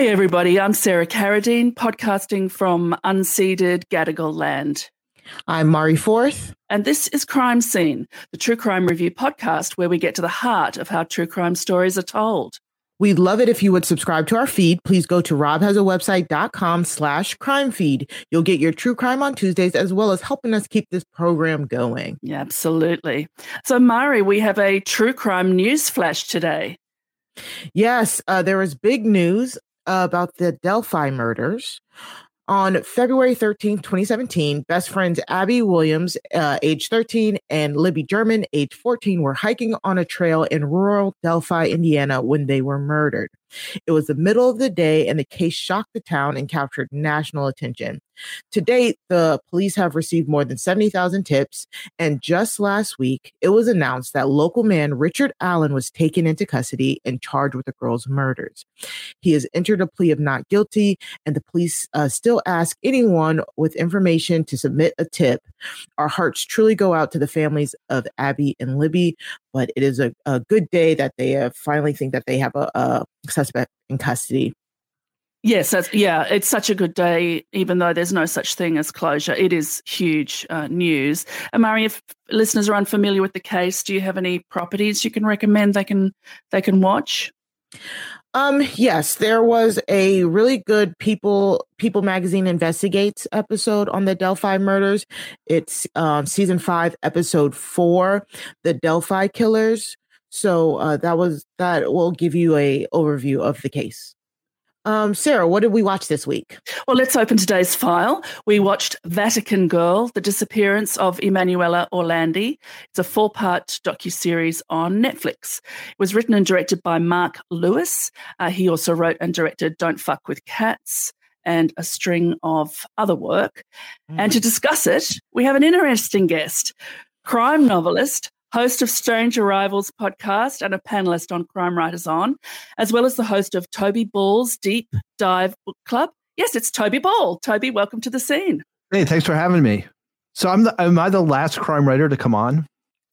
Hey, everybody, I'm Sarah Carradine, podcasting from unceded Gadigal land. I'm Mari Forth. And this is Crime Seen, the true crime review podcast where we get to the heart of how true crime stories are told. We'd love it if you would subscribe to our feed. Please go to robhasawebsite.com slash crime feed. You'll get your true crime on Tuesdays as well as helping us keep this program going. Yeah, absolutely. So, Mari, we have a true crime news flash today. Yes, uh, there was big news about the Delphi murders. On February 13, 2017, best friends Abby Williams, uh, age 13, and Libby German, age 14, were hiking on a trail in rural Delphi, Indiana, when they were murdered. It was the middle of the day, and the case shocked the town and captured national attention. To date, the police have received more than 70,000 tips, and just last week, it was announced that local man Richard Allen was taken into custody and charged with the girl's murders. He has entered a plea of not guilty, and the police uh, still ask anyone with information to submit a tip. Our hearts truly go out to the families of Abby and Libby, but it is a, a good day that they uh, finally think that they have a, a suspect in custody. Yes, yeah, it's such a good day, even though there's no such thing as closure. It is huge uh, news. Amari, if listeners are unfamiliar with the case, do you have any properties you can recommend they can they can watch? Um, yes, there was a really good People People Magazine Investigates episode on the Delphi murders. It's um, season five, episode four, the Delphi killers. So uh, that was that will give you a overview of the case. Um, Sarah, what did we watch this week? Well, let's open today's file. We watched Vatican Girl: The Disappearance of Emanuela Orlandi. It's a four-part docu-series on Netflix. It was written and directed by Mark Lewis. Uh, he also wrote and directed "Don't Fuck with Cats." And a string of other work. Mm. And to mm. discuss it, we have an interesting guest, crime novelist host of Strange Arrivals podcast and a panelist on Crime Writers On, as well as the host of Toby Ball's Deep Dive Book Club. Yes, it's Toby Ball. Toby, welcome to the scene. Hey, thanks for having me. So I'm the, am I the last crime writer to come on?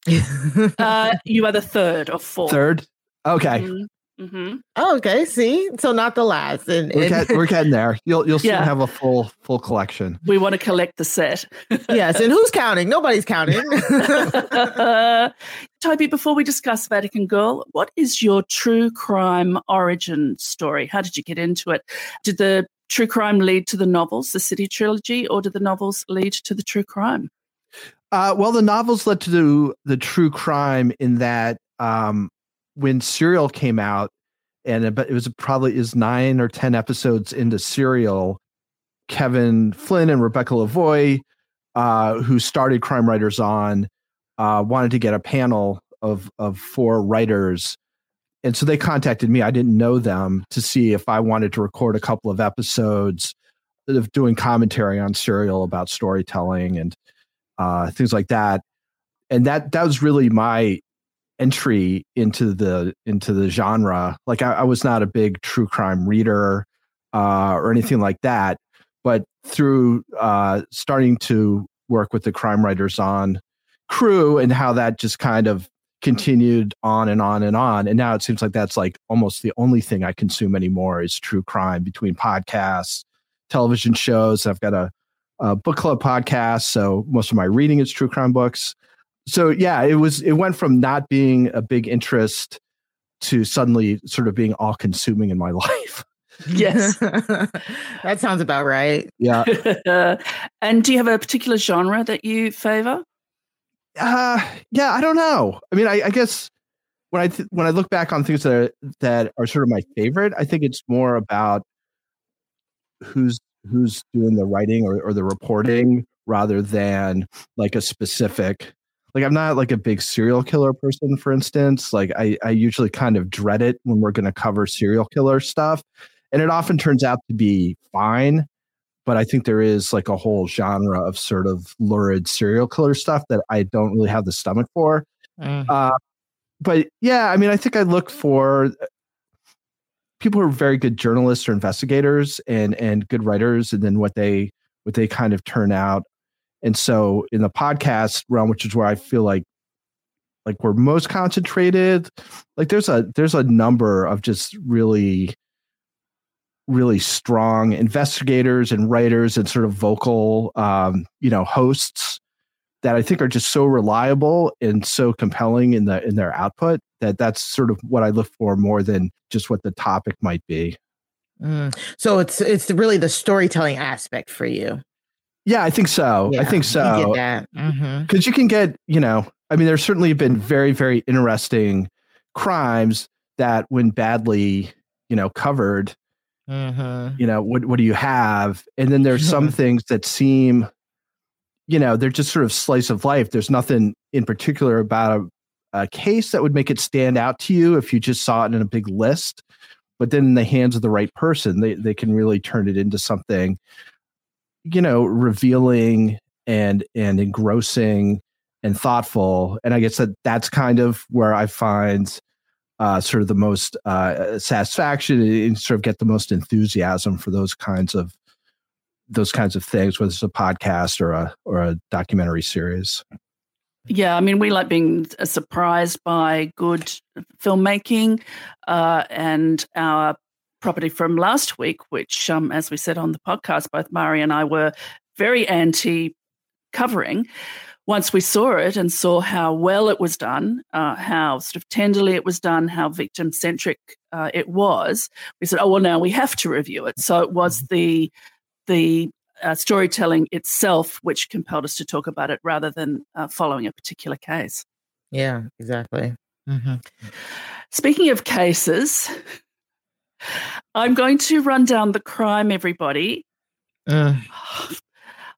uh, you are the third or fourth. Third. Okay. Mm-hmm. Mm-hmm. Oh, okay. See, so not the last, and, we're, get, we're, getting there. You'll you'll soon yeah. have a full full collection. We want to collect the set. yes, and who's counting? Nobody's counting. Toby, before we discuss Vatican Girl, what is your true crime origin story? How did you get into it? Did the true crime lead to the novels, the City trilogy, or did the novels lead to the true crime? Uh, well, the novels led to the, the true crime in that um, when Serial came out, and it was probably is nine or ten episodes into Serial. Kevin Flynn and Rebecca Lavoie, uh, who started Crime Writers on, uh, wanted to get a panel of of four writers, and so they contacted me. I didn't know them to see if I wanted to record a couple of episodes of doing commentary on Serial about storytelling and uh, things like that. And that that was really my entry into the into the genre. Like I, I was not a big true crime reader uh, or anything like that, but through uh, starting to work with the crime writers on crew and how that just kind of continued on and on and on and now it seems like that's like almost the only thing i consume anymore is true crime between podcasts television shows i've got a, a book club podcast so most of my reading is true crime books so yeah, it was it went from not being a big interest to suddenly sort of being all consuming in my life. Yes. that sounds about right. Yeah. and do you have a particular genre that you favor? Uh yeah, I don't know. I mean, I, I guess when I th- when I look back on things that are, that are sort of my favorite, I think it's more about who's who's doing the writing or, or the reporting rather than like a specific like i'm not like a big serial killer person for instance like i i usually kind of dread it when we're going to cover serial killer stuff and it often turns out to be fine but i think there is like a whole genre of sort of lurid serial killer stuff that i don't really have the stomach for mm. uh, but yeah i mean i think i look for uh, people who are very good journalists or investigators and and good writers and then what they what they kind of turn out and so in the podcast realm, which is where I feel like like we're most concentrated, like there's a there's a number of just really really strong investigators and writers and sort of vocal, um, you know, hosts that I think are just so reliable and so compelling in the in their output that that's sort of what I look for more than just what the topic might be. Mm. So it's it's really the storytelling aspect for you. Yeah, I think so. Yeah, I think so. Because mm-hmm. you can get, you know, I mean, there's certainly been very, very interesting crimes that, when badly, you know, covered, mm-hmm. you know, what what do you have? And then there's some things that seem, you know, they're just sort of slice of life. There's nothing in particular about a, a case that would make it stand out to you if you just saw it in a big list. But then in the hands of the right person, they they can really turn it into something you know, revealing and and engrossing and thoughtful. And I guess that that's kind of where I find uh, sort of the most uh, satisfaction and sort of get the most enthusiasm for those kinds of those kinds of things, whether it's a podcast or a or a documentary series. Yeah, I mean, we like being surprised by good filmmaking, uh, and our property from last week, which, um, as we said on the podcast, both Mari and I were very anti covering. Once we saw it and saw how well it was done, uh, how sort of tenderly it was done, how victim centric uh, it was, we said, "Oh well, now we have to review it." So it was mm-hmm. the the uh, storytelling itself which compelled us to talk about it rather than uh, following a particular case. Yeah, exactly. Mm-hmm. Speaking of cases, I'm going to run down the crime, everybody. Uh.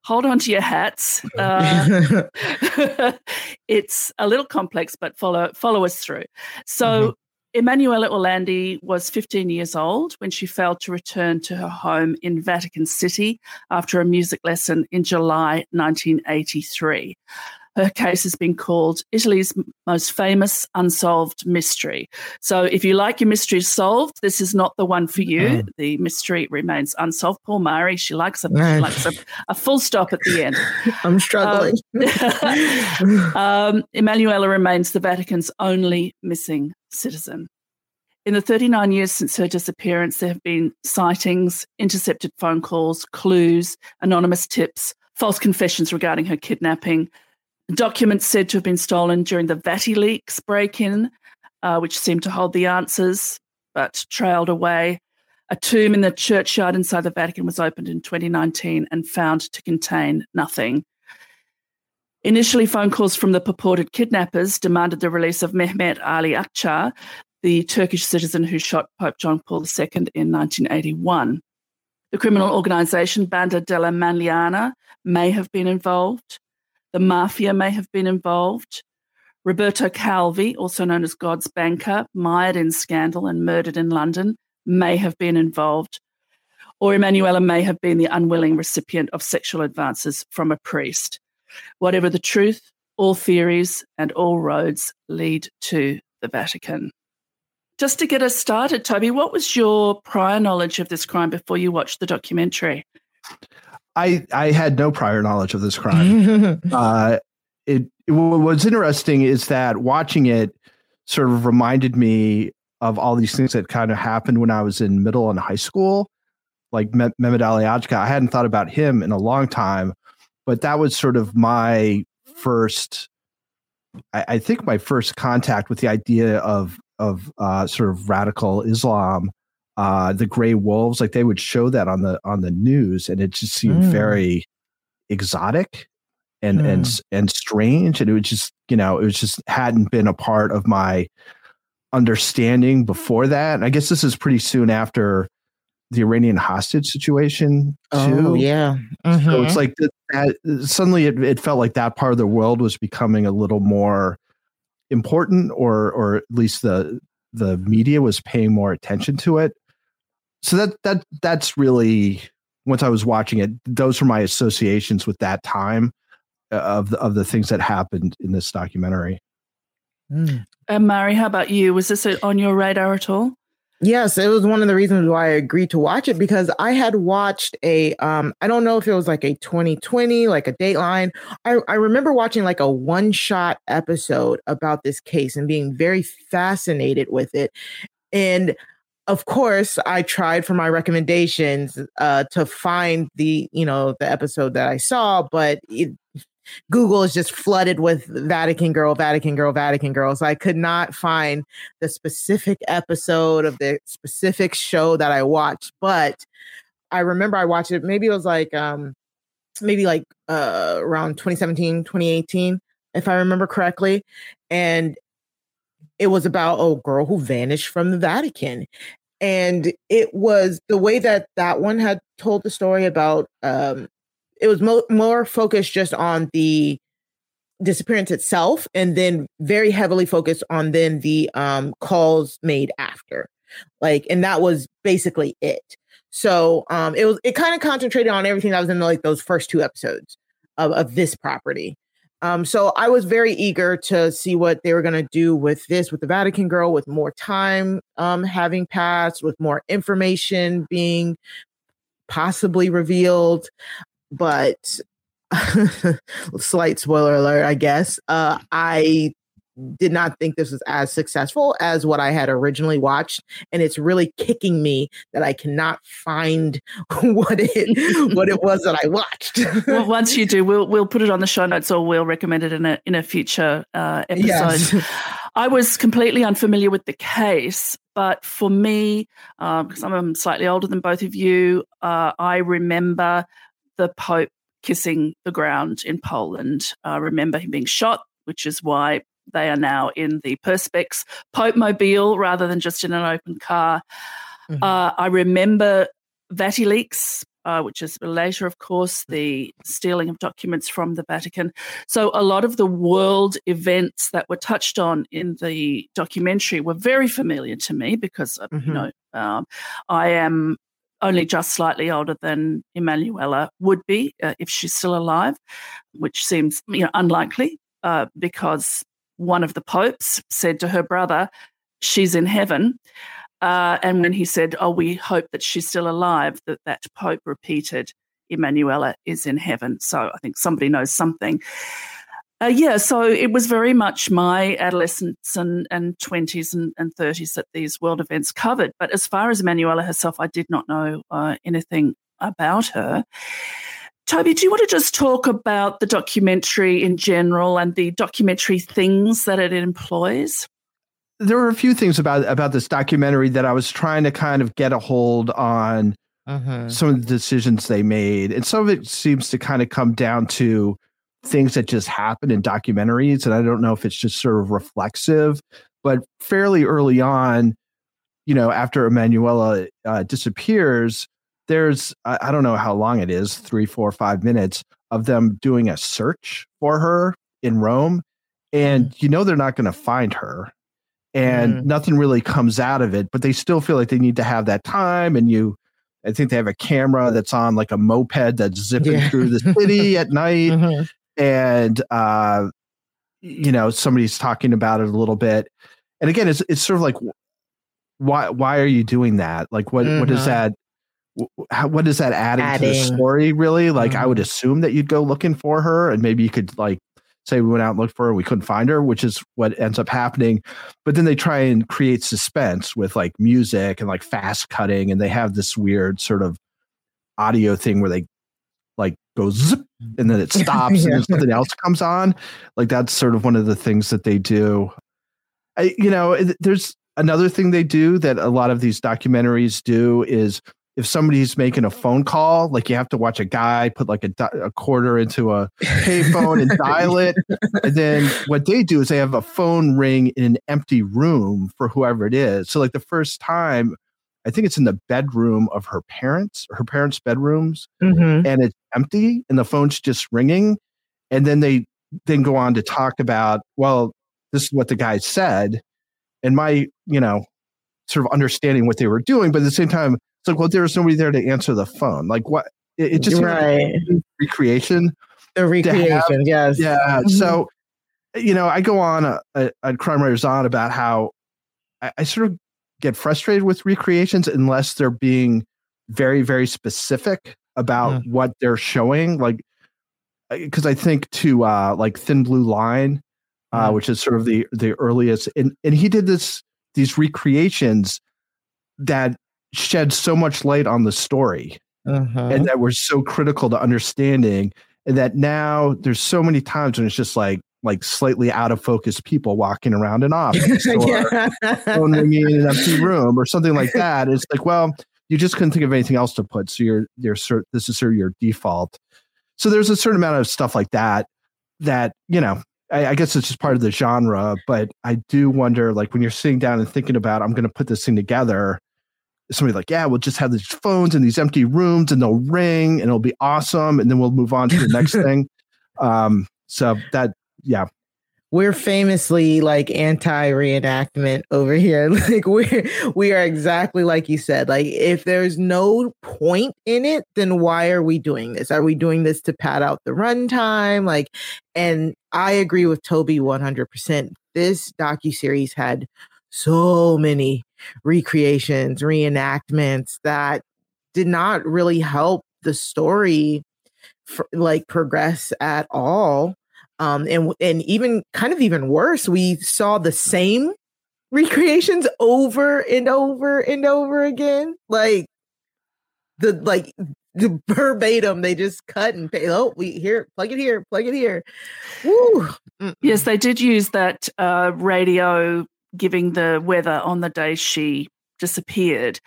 Hold on to your hats. Uh, it's a little complex, but follow follow us through. So, mm-hmm. Emanuela Orlandi was 15 years old when she failed to return to her home in Vatican City after a music lesson in July 1983. Her case has been called Italy's most famous unsolved mystery. So if you like your mysteries solved, this is not the one for you. Mm. The mystery remains unsolved. Poor Mari, she likes a, she likes a, a, full stop at the end. I'm struggling. Um, um, Emanuela remains the Vatican's only missing citizen. In the 39 years since her disappearance, there have been sightings, intercepted phone calls, clues, anonymous tips, false confessions regarding her kidnapping, Documents said to have been stolen during the VatiLeaks break in, uh, which seemed to hold the answers but trailed away. A tomb in the churchyard inside the Vatican was opened in 2019 and found to contain nothing. Initially, phone calls from the purported kidnappers demanded the release of Mehmet Ali Ağca, the Turkish citizen who shot Pope John Paul II in 1981. The criminal organization Banda della Magliana may have been involved. The mafia may have been involved. Roberto Calvi, also known as God's banker, mired in scandal and murdered in London, may have been involved. Or Emanuela may have been the unwilling recipient of sexual advances from a priest. Whatever the truth, all theories and all roads lead to the Vatican. Just to get us started, Toby, what was your prior knowledge of this crime before you watched the documentary? I I had no prior knowledge of this crime. uh, it, it what's interesting is that watching it sort of reminded me of all these things that kind of happened when I was in middle and high school, like Mehmet Ali Ağca. I hadn't thought about him in a long time, but that was sort of my first. I, I think my first contact with the idea of of uh, sort of radical Islam uh, the gray wolves like they would show that on the on the news and it just seemed mm. very exotic and mm. and and strange and it was just you know it was just hadn't been a part of my understanding before that and i guess this is pretty soon after the iranian hostage situation too oh, yeah mm-hmm. so it's mm-hmm. like that, that suddenly it, it felt like that part of the world was becoming a little more important or or at least the the media was paying more attention to it so that that that's really once I was watching it, those were my associations with that time uh, of the, of the things that happened in this documentary. Mm. Uh, Mari, how about you? Was this on your radar at all? Yes, it was one of the reasons why I agreed to watch it because I had watched a um I don't know if it was like a 2020 like a Dateline. I I remember watching like a one-shot episode about this case and being very fascinated with it. And of course, I tried for my recommendations uh, to find the you know the episode that I saw, but it, Google is just flooded with Vatican Girl, Vatican Girl, Vatican Girl. So I could not find the specific episode of the specific show that I watched, but I remember I watched it. Maybe it was like um maybe like uh around 2017, 2018, if I remember correctly. And it was about a girl who vanished from the Vatican. And it was the way that that one had told the story about um it was mo- more focused just on the disappearance itself and then very heavily focused on then the um calls made after like and that was basically it so um, it was it kind of concentrated on everything that was in like those first two episodes of, of this property. Um, so I was very eager to see what they were going to do with this, with the Vatican girl, with more time um, having passed, with more information being possibly revealed. But slight spoiler alert, I guess. Uh, I did not think this was as successful as what I had originally watched, and it's really kicking me that I cannot find what it what it was that I watched. well, once you do, we'll we'll put it on the show notes or we'll recommend it in a in a future uh, episode. Yes. I was completely unfamiliar with the case, but for me, because um, I'm slightly older than both of you, uh, I remember the Pope kissing the ground in Poland. I remember him being shot, which is why they are now in the Perspex Pope Mobile rather than just in an open car. Mm-hmm. Uh, I remember VatiLeaks, uh, which is later, of course, the stealing of documents from the Vatican. So a lot of the world events that were touched on in the documentary were very familiar to me because, uh, mm-hmm. you know, um, I am only just slightly older than Emanuela would be uh, if she's still alive, which seems you know unlikely uh, because one of the popes said to her brother, She's in heaven. Uh, and when he said, Oh, we hope that she's still alive, that that pope repeated, Emanuela is in heaven. So I think somebody knows something. Uh, yeah, so it was very much my adolescence and, and 20s and, and 30s that these world events covered. But as far as Emanuela herself, I did not know uh, anything about her. Toby, do you want to just talk about the documentary in general and the documentary things that it employs? There were a few things about about this documentary that I was trying to kind of get a hold on uh-huh. some of the decisions they made, and some of it seems to kind of come down to things that just happen in documentaries, and I don't know if it's just sort of reflexive, but fairly early on, you know, after Emanuela uh, disappears, there's I don't know how long it is, three, four, five minutes of them doing a search for her in Rome, and mm. you know they're not going to find her, and mm. nothing really comes out of it. But they still feel like they need to have that time, and you. I think they have a camera that's on like a moped that's zipping yeah. through the city at night, mm-hmm. and uh, you know somebody's talking about it a little bit. And again, it's it's sort of like why why are you doing that? Like what mm-hmm. what is mm-hmm. that how, what is that adding, adding, to the story really like mm-hmm. i would mm-hmm. assume that you'd go looking for her and maybe you could like say we went out and looked for her we couldn't find her which is what ends up happening but then they try and create suspense with like music and like fast cutting and they have this weird sort of audio thing where they like go zip and then it stops yeah. and something else comes on like that's sort of one of the things that they do I, you know there's another thing they do that a lot of these documentaries do is if somebody's making a phone call, like you have to watch a guy put like a, a quarter into a payphone and dial it. And then what they do is they have a phone ring in an empty room for whoever it is. So like the first time, I think it's in the bedroom of her parents, her parents' bedrooms, mm-hmm. and it's empty and the phone's just ringing. And then they then go on to talk about, well, this is what the guy said. And my, you know, sort of understanding what they were doing, but at the same time, it's like, well, there was nobody there to answer the phone. Like, what? It, it just right. Like recreation. The recreation, yes. Yeah. Mm-hmm. So, you know, I go on a, a, a Crime Writers On about how I, I sort of get frustrated with recreations unless they're being very, very specific about mm. what they're showing. Like, because I think to uh, like Thin Blue Line, uh, mm. which is sort of the the earliest, and and he did this these recreations that shed so much light on the story Uh-huh. and that were so critical to understanding and that now there's so many times when it's just like like slightly out of focus people walking around an office or phone ringing in an empty room or something like that. It's like well you just couldn't think of anything else to put so you're you're this is sort of your default. So there's a certain amount of stuff like that that you know I, I guess it's just part of the genre but i do wonder like when you're sitting down and thinking about i'm going to put this thing together somebody like, yeah, we'll just have these phones in these empty rooms and they'll ring and it'll be awesome. And then we'll move on to the next thing. Um, so that, yeah. We're famously like anti reenactment over here. Like we're we are exactly like you said. Like if there's no point in it, then why are we doing this? Are we doing this to pad out the runtime? Like, and I agree with Toby 100%. This docu series had so many recreations, reenactments that did not really help the story for, like progress at all. Um, and and even kind of even worse, we saw the same recreations over and over and over again. Like the like the verbatim, they just cut and pay. Oh, we here, plug it here, plug it here. Woo. Yes, they did use that uh, radio giving the weather on the day she disappeared,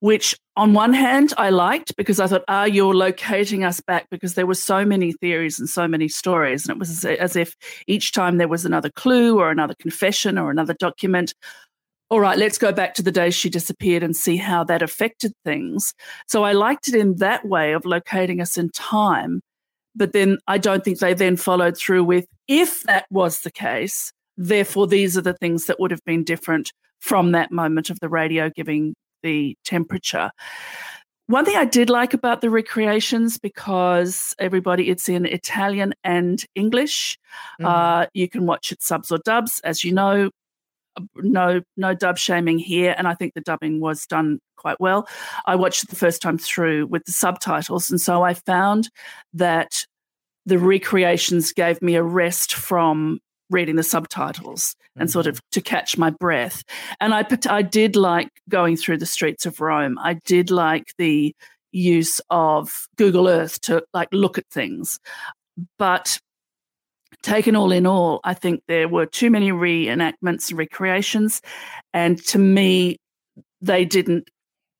which on one hand I liked because I thought, ah, you're locating us back because there were so many theories and so many stories. And it was as- if each time there was another clue or another confession or another document. All right, let's go back to the day she disappeared and see how that affected things. So I liked it in that way of locating us in time. But then I don't think they then followed through with if that was the case, therefore these are the things that would have been different from that moment of the radio giving the temperature. One thing I did like about the recreations because everybody it's in Italian and English. Mhm. Uh, you can watch it subs or dubs, as you know. No, no dub shaming here, and I think the dubbing was done quite well. I watched it the first time through with the subtitles, and so I found that the recreations gave me a rest from reading the subtitles and sort mm-hmm. of to catch my breath. And I I did like going through the streets of Rome. I did like the use of Google Earth to like look at things. But taken all in all, I think there were too many reenactments and recreations. And to me, they didn't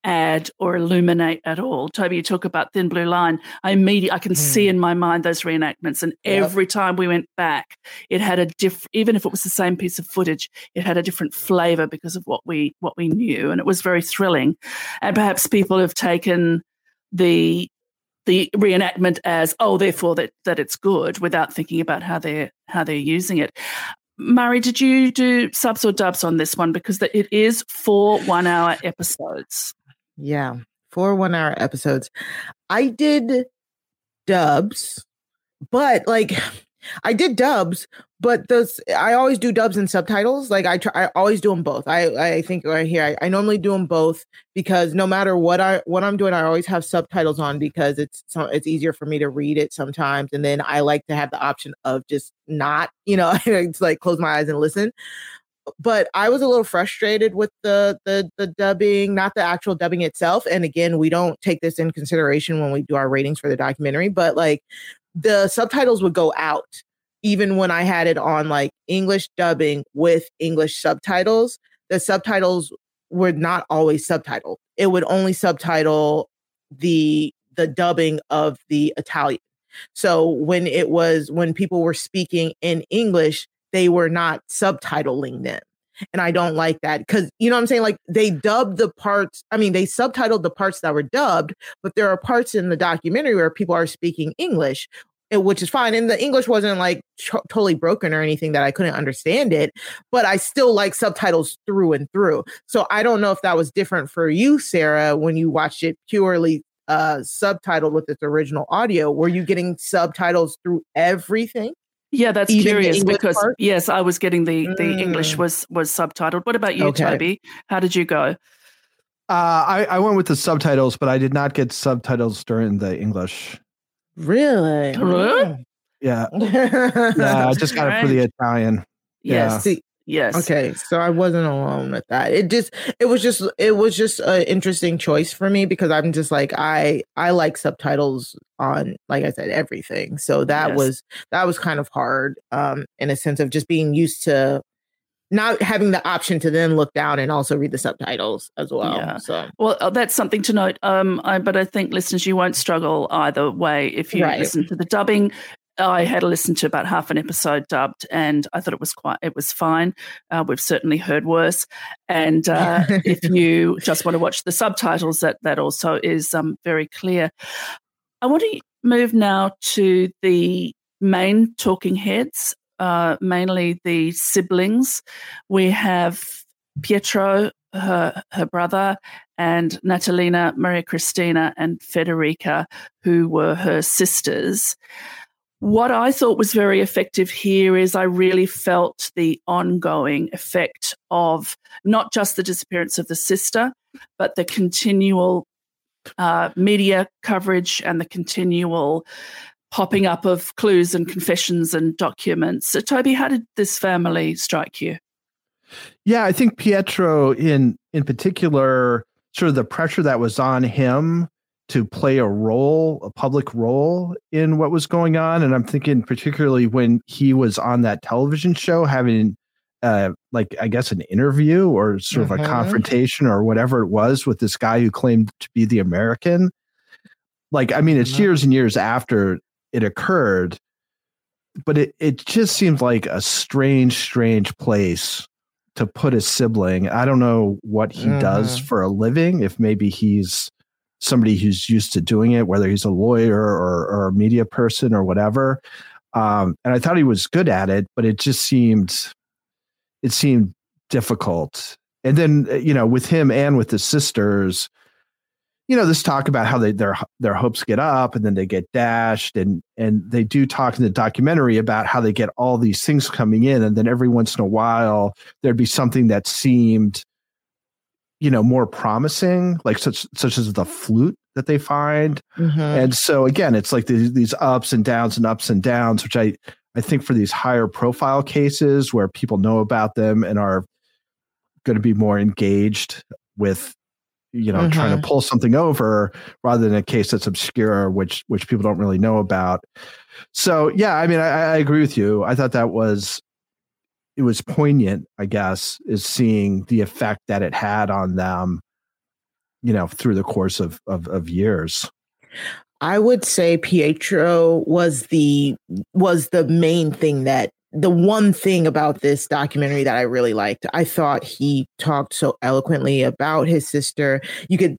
add or illuminate at all. Toby, you talk about Thin Blue Line. I immediately I can hmm. see in my mind those reenactments, and Yep. every time we went back, it had a diff. Even if it was the same piece of footage, it had a different flavor because of what we what we knew, and it was very thrilling. And perhaps people have taken the the reenactment as oh, therefore that that it's good, without thinking about how they're how they're using it. Mari, did you do subs or dubs on this one? Because the, it is four one hour episodes. Yeah, four one hour episodes. I did dubs, but like I did dubs, but those I always do dubs and subtitles. Like I try, I always do them both. I I think right here I, I normally do them both because no matter what I what I'm doing, I always have subtitles on because it's so it's easier for me to read it sometimes, and then I like to have the option of just not, you know, it's like close my eyes and listen but I was a little frustrated with the the the dubbing, not the actual dubbing itself. And again, we don't take this in consideration when we do our ratings for the documentary, but like the subtitles would go out even when I had it on like English dubbing with English subtitles. The subtitles were not always subtitled. It would only subtitle the the dubbing of the Italian. So when it was when people were speaking in English, they were not subtitling them. And I don't like that because you know what I'm saying? Like they dubbed the parts, I mean, they subtitled the parts that were dubbed, but there are parts in the documentary where people are speaking English, eh, which is fine. And the English wasn't like ch- totally broken or anything that I couldn't understand it, but I still like subtitles through and through. So I don't know if that was different for you, Sarah, when you watched it purely uh subtitled with its original audio. Were you getting subtitles through everything? Yeah, that's Even curious because part? yes, I was getting the the English Mm. was was subtitled. What about you, Okay. Toby? How did you go? Uh, I, I went with the subtitles, but I did not get subtitles during the English. Really? Really? Yeah. yeah. Yeah, I just got it for the Italian. Yeah. Yes. See, Yes. Okay, so I wasn't alone with that. It just it was just it was just an interesting choice for me because I'm just like I I like subtitles on like I said everything. So that Yes. was that was kind of hard um in a sense of just being used to not having the option to then look down and also read the subtitles as well. Yeah. So Well, uh, that's something to note. Um, I, but I think listeners, you won't struggle either way if you Right. listen to the dubbing. I had to listen to about half an episode dubbed, and I thought it was quite, it was fine. Uh, we've certainly heard worse. And uh, if you just want to watch the subtitles, that that also is um, very clear. I want to move now to the main talking heads, uh, mainly the siblings. We have Pietro, her her brother, and Natalina, Maria Cristina, and Federica, who were her sisters. What I thought was very effective here is I really felt the ongoing effect of not just the disappearance of the sister, but the continual uh, media coverage and the continual popping up of clues and confessions and documents. So, Toby, how did this family strike you? Yeah, I think Pietro in in particular, sort of the pressure that was on him to play a role, a public role in what was going on. And I'm thinking particularly when he was on that television show having uh like I guess an interview or sort of a Mhm. confrontation or whatever it was with this guy who claimed to be the American. Like, I mean, it's Mhm. years and years after it occurred, but it, it just seems like a strange, strange place to put a sibling. I don't know what he does Mhm. for a living, if maybe he's somebody who's used to doing it, whether he's a lawyer or, or a media person or whatever. Um, and I thought he was good at it, but it just seemed it seemed difficult. And then uh, you know, with him and with his sisters, you know, this talk about how they their their hopes get up and then they get dashed, and and they do talk in the documentary about how they get all these things coming in, and then every once in a while there'd be something that seemed, you know, more promising, like such such as the flute that they find, mhm. and so again, it's like these, these ups and downs and ups and downs, which I I think for these higher profile cases where people know about them and are going to be more engaged with you know trying to pull something over rather than a case that's obscure which which people don't really know about. So yeah i mean i, I agree with you. I thought that was it was poignant i guess is seeing the effect that it had on them you know through the course of of, of years I would say Pietro was the was the main thing that the one thing about this documentary that I really liked. I thought he talked so eloquently about his sister. You could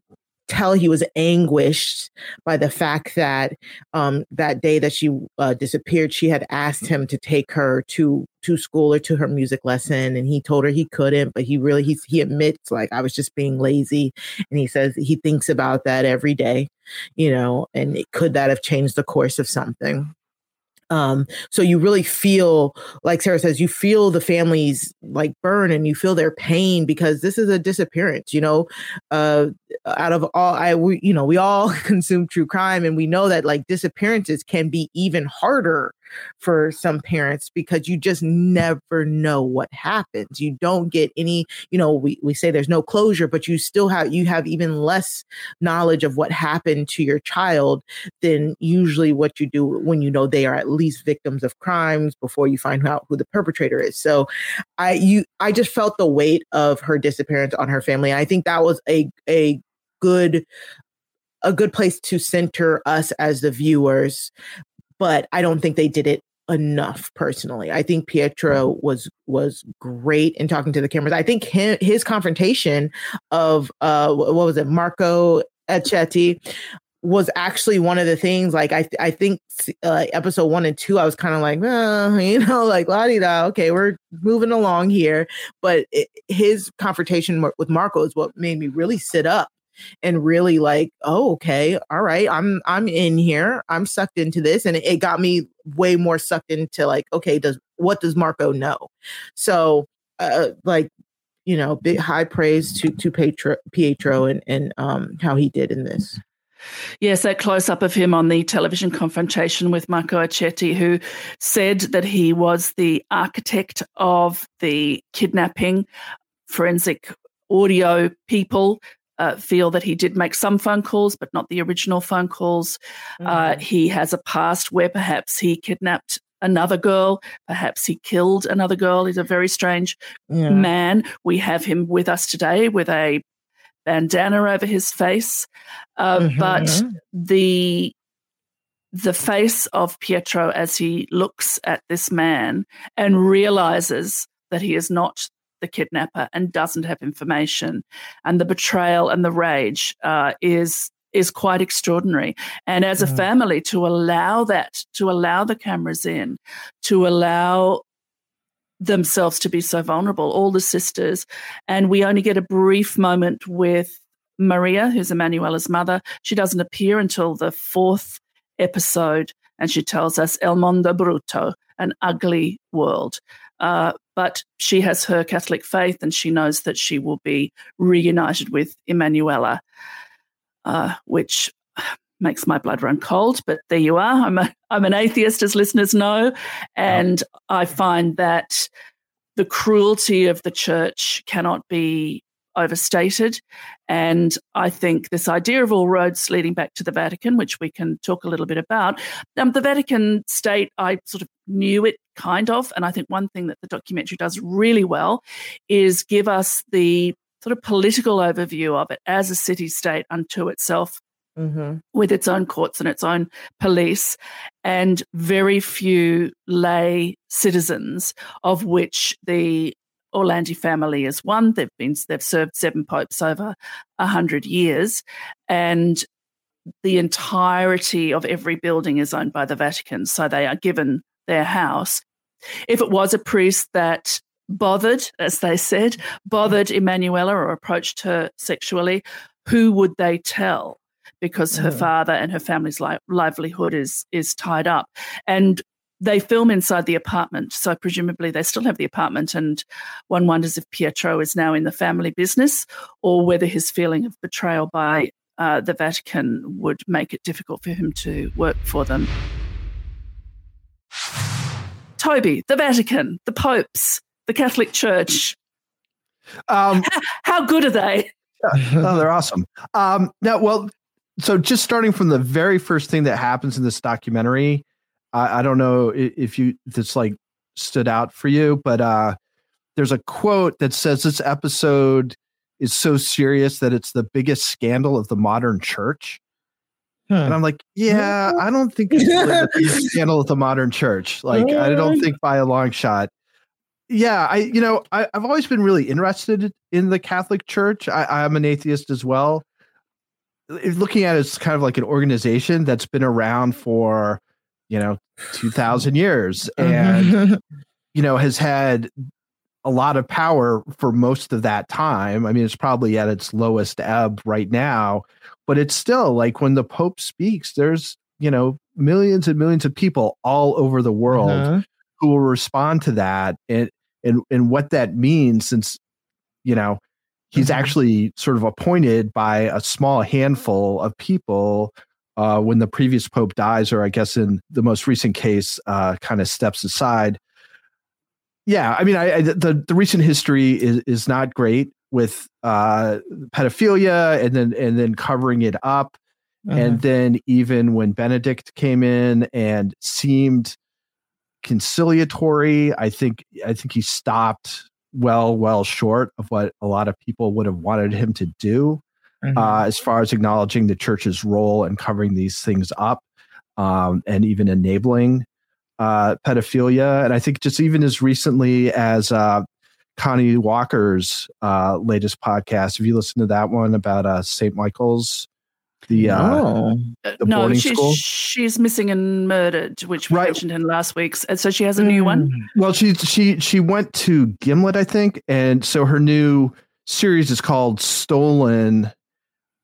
tell he was anguished by the fact that um, that day that she uh, disappeared, she had asked him to take her to to school or to her music lesson, and he told her he couldn't. But he really he he admits like I was just being lazy, and he says he thinks about that every day you know, and could that have changed the course of something? Um, so you really feel, like Sarah says, you feel the families like burn and you feel their pain because this is a disappearance, you know. Uh, out of all, I, we, you know, we all consume true crime and we know that like disappearances can be even harder for some parents because you just never know what happens. You don't get any, you know, we, we say there's no closure, but you still have, you have even less knowledge of what happened to your child than usually what you do when you know they are at least victims of crimes before you find out who the perpetrator is. So I you I just felt the weight of her disappearance on her family. I think that was a a good a good place to center us as the viewers, but I don't think they did it enough personally. I think Pietro was was great in talking to the cameras. I think his, his confrontation of uh what was it Marco Accetti was actually one of the things like I I think uh, episode 1 and 2 I was kind of like you know like la di da okay we're moving along here but it, his confrontation with Marco is what made me really sit up and really like oh okay all right i'm i'm in here i'm sucked into this and it, got me way more sucked into like okay does what does marco know so uh like you know big high praise to to pietro pietro and and um how he did in this Yes, that close up of him on the television confrontation with Marco Accetti, who said that he was the architect of the kidnapping. Forensic audio people uh, feel that he did make some phone calls, but not the original phone calls. Uh, mm-hmm. Uh, he has a past where perhaps he kidnapped another girl, perhaps he killed another girl. He's a very strange yeah. man. We have him with us today with a bandana over his face, uh, mm-hmm. but the the face of Pietro as he looks at this man and realizes that he is not the kidnapper and doesn't have information, and the betrayal and the rage uh, is is quite extraordinary. And as a mm. family, to allow that, to allow the cameras in, to allow themselves to be so vulnerable, all the sisters, and we only get a brief moment with Maria, who's Emanuela's mother. She doesn't appear until the fourth episode, and she tells us El Mondo Brutto, an ugly world. Uh, but she has her Catholic faith and she knows that she will be reunited with Emanuela, uh, which makes my blood run cold. But there you are. I'm, a, I'm an atheist, as listeners know. And I find that the cruelty of the church cannot be overstated. And I think this idea of all roads leading back to the Vatican, which we can talk a little bit about, um, the Vatican state, I sort of knew it kind of. And I think one thing that the documentary does really well is give us the sort of political overview of it as a city state unto itself. Mm-hmm. With its own courts and its own police, and very few lay citizens, of which the Orlandi family is one. They've been they've served seven popes over a hundred years, and the entirety of every building is owned by the Vatican. So they are given their house. If it was a priest that bothered, as they said, bothered Emanuela or approached her sexually, who would they tell? Because her mm. father and her family's li- livelihood is is tied up, and they film inside the apartment. So presumably they still have the apartment, and one wonders if Pietro is now in the family business or whether his feeling of betrayal by uh, the Vatican would make it difficult for him to work for them. Toby, the Vatican, the popes, the Catholic Church. Um, how, good are they? oh, they're awesome. Um, now, well, so just starting from the very first thing that happens in this documentary, I, I don't know if you this like stood out for you, but uh, there's a quote that says this episode is so serious that it's the biggest scandal of the modern church. Huh. And I'm like, yeah, I don't think it's really the biggest scandal of the modern church. Like, I don't think by a long shot. Yeah, I you know I, have always been really interested in the Catholic Church. I, I'm an atheist as well. Looking at it as kind of like an organization that's been around for you know 2000 years and you know has had a lot of power for most of that time i mean it's probably at its lowest ebb right now but it's still like when the pope speaks there's you know millions and millions of people all over the world uh-huh. who will respond to that and and and what that means since you know he's uh-huh. actually sort of appointed by a small handful of people uh, when the previous pope dies, or I guess in the most recent case, uh, kind of steps aside. Yeah, I mean, I, I, the the recent history is is not great with uh, pedophilia, and then and then covering it up, uh-huh. and then even when Benedict came in and seemed conciliatory, I think I think he stopped well well short of what a lot of people would have wanted him to do mm-hmm. uh, as far as acknowledging the church's role and covering these things up um, and even enabling uh, pedophilia. And I think just even as recently as uh, Connie Walker's uh, latest podcast, if you listen to that one about uh, St. Michael's? The, uh, no, the no she's, school? she's missing and murdered, which we right. mentioned in last week's. And so she has a new one. Mm. Well, she she she went to Gimlet, I think, and so her new series is called Stolen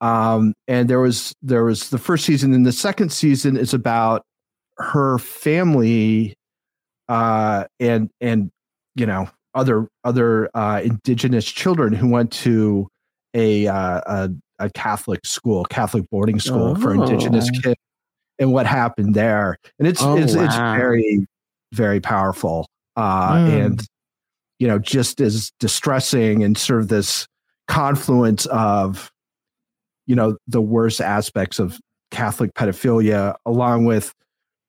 um, and there was there was the first season, and the second season is about her family, uh, and and you know other other uh, indigenous children who went to a, uh, a a Catholic school, Catholic boarding school oh. for indigenous oh. kids, and what happened there. And it's oh, it's, wow. it's very very powerful, uh, mm. and you know, just as distressing and sort of this confluence of you know the worst aspects of Catholic pedophilia, along with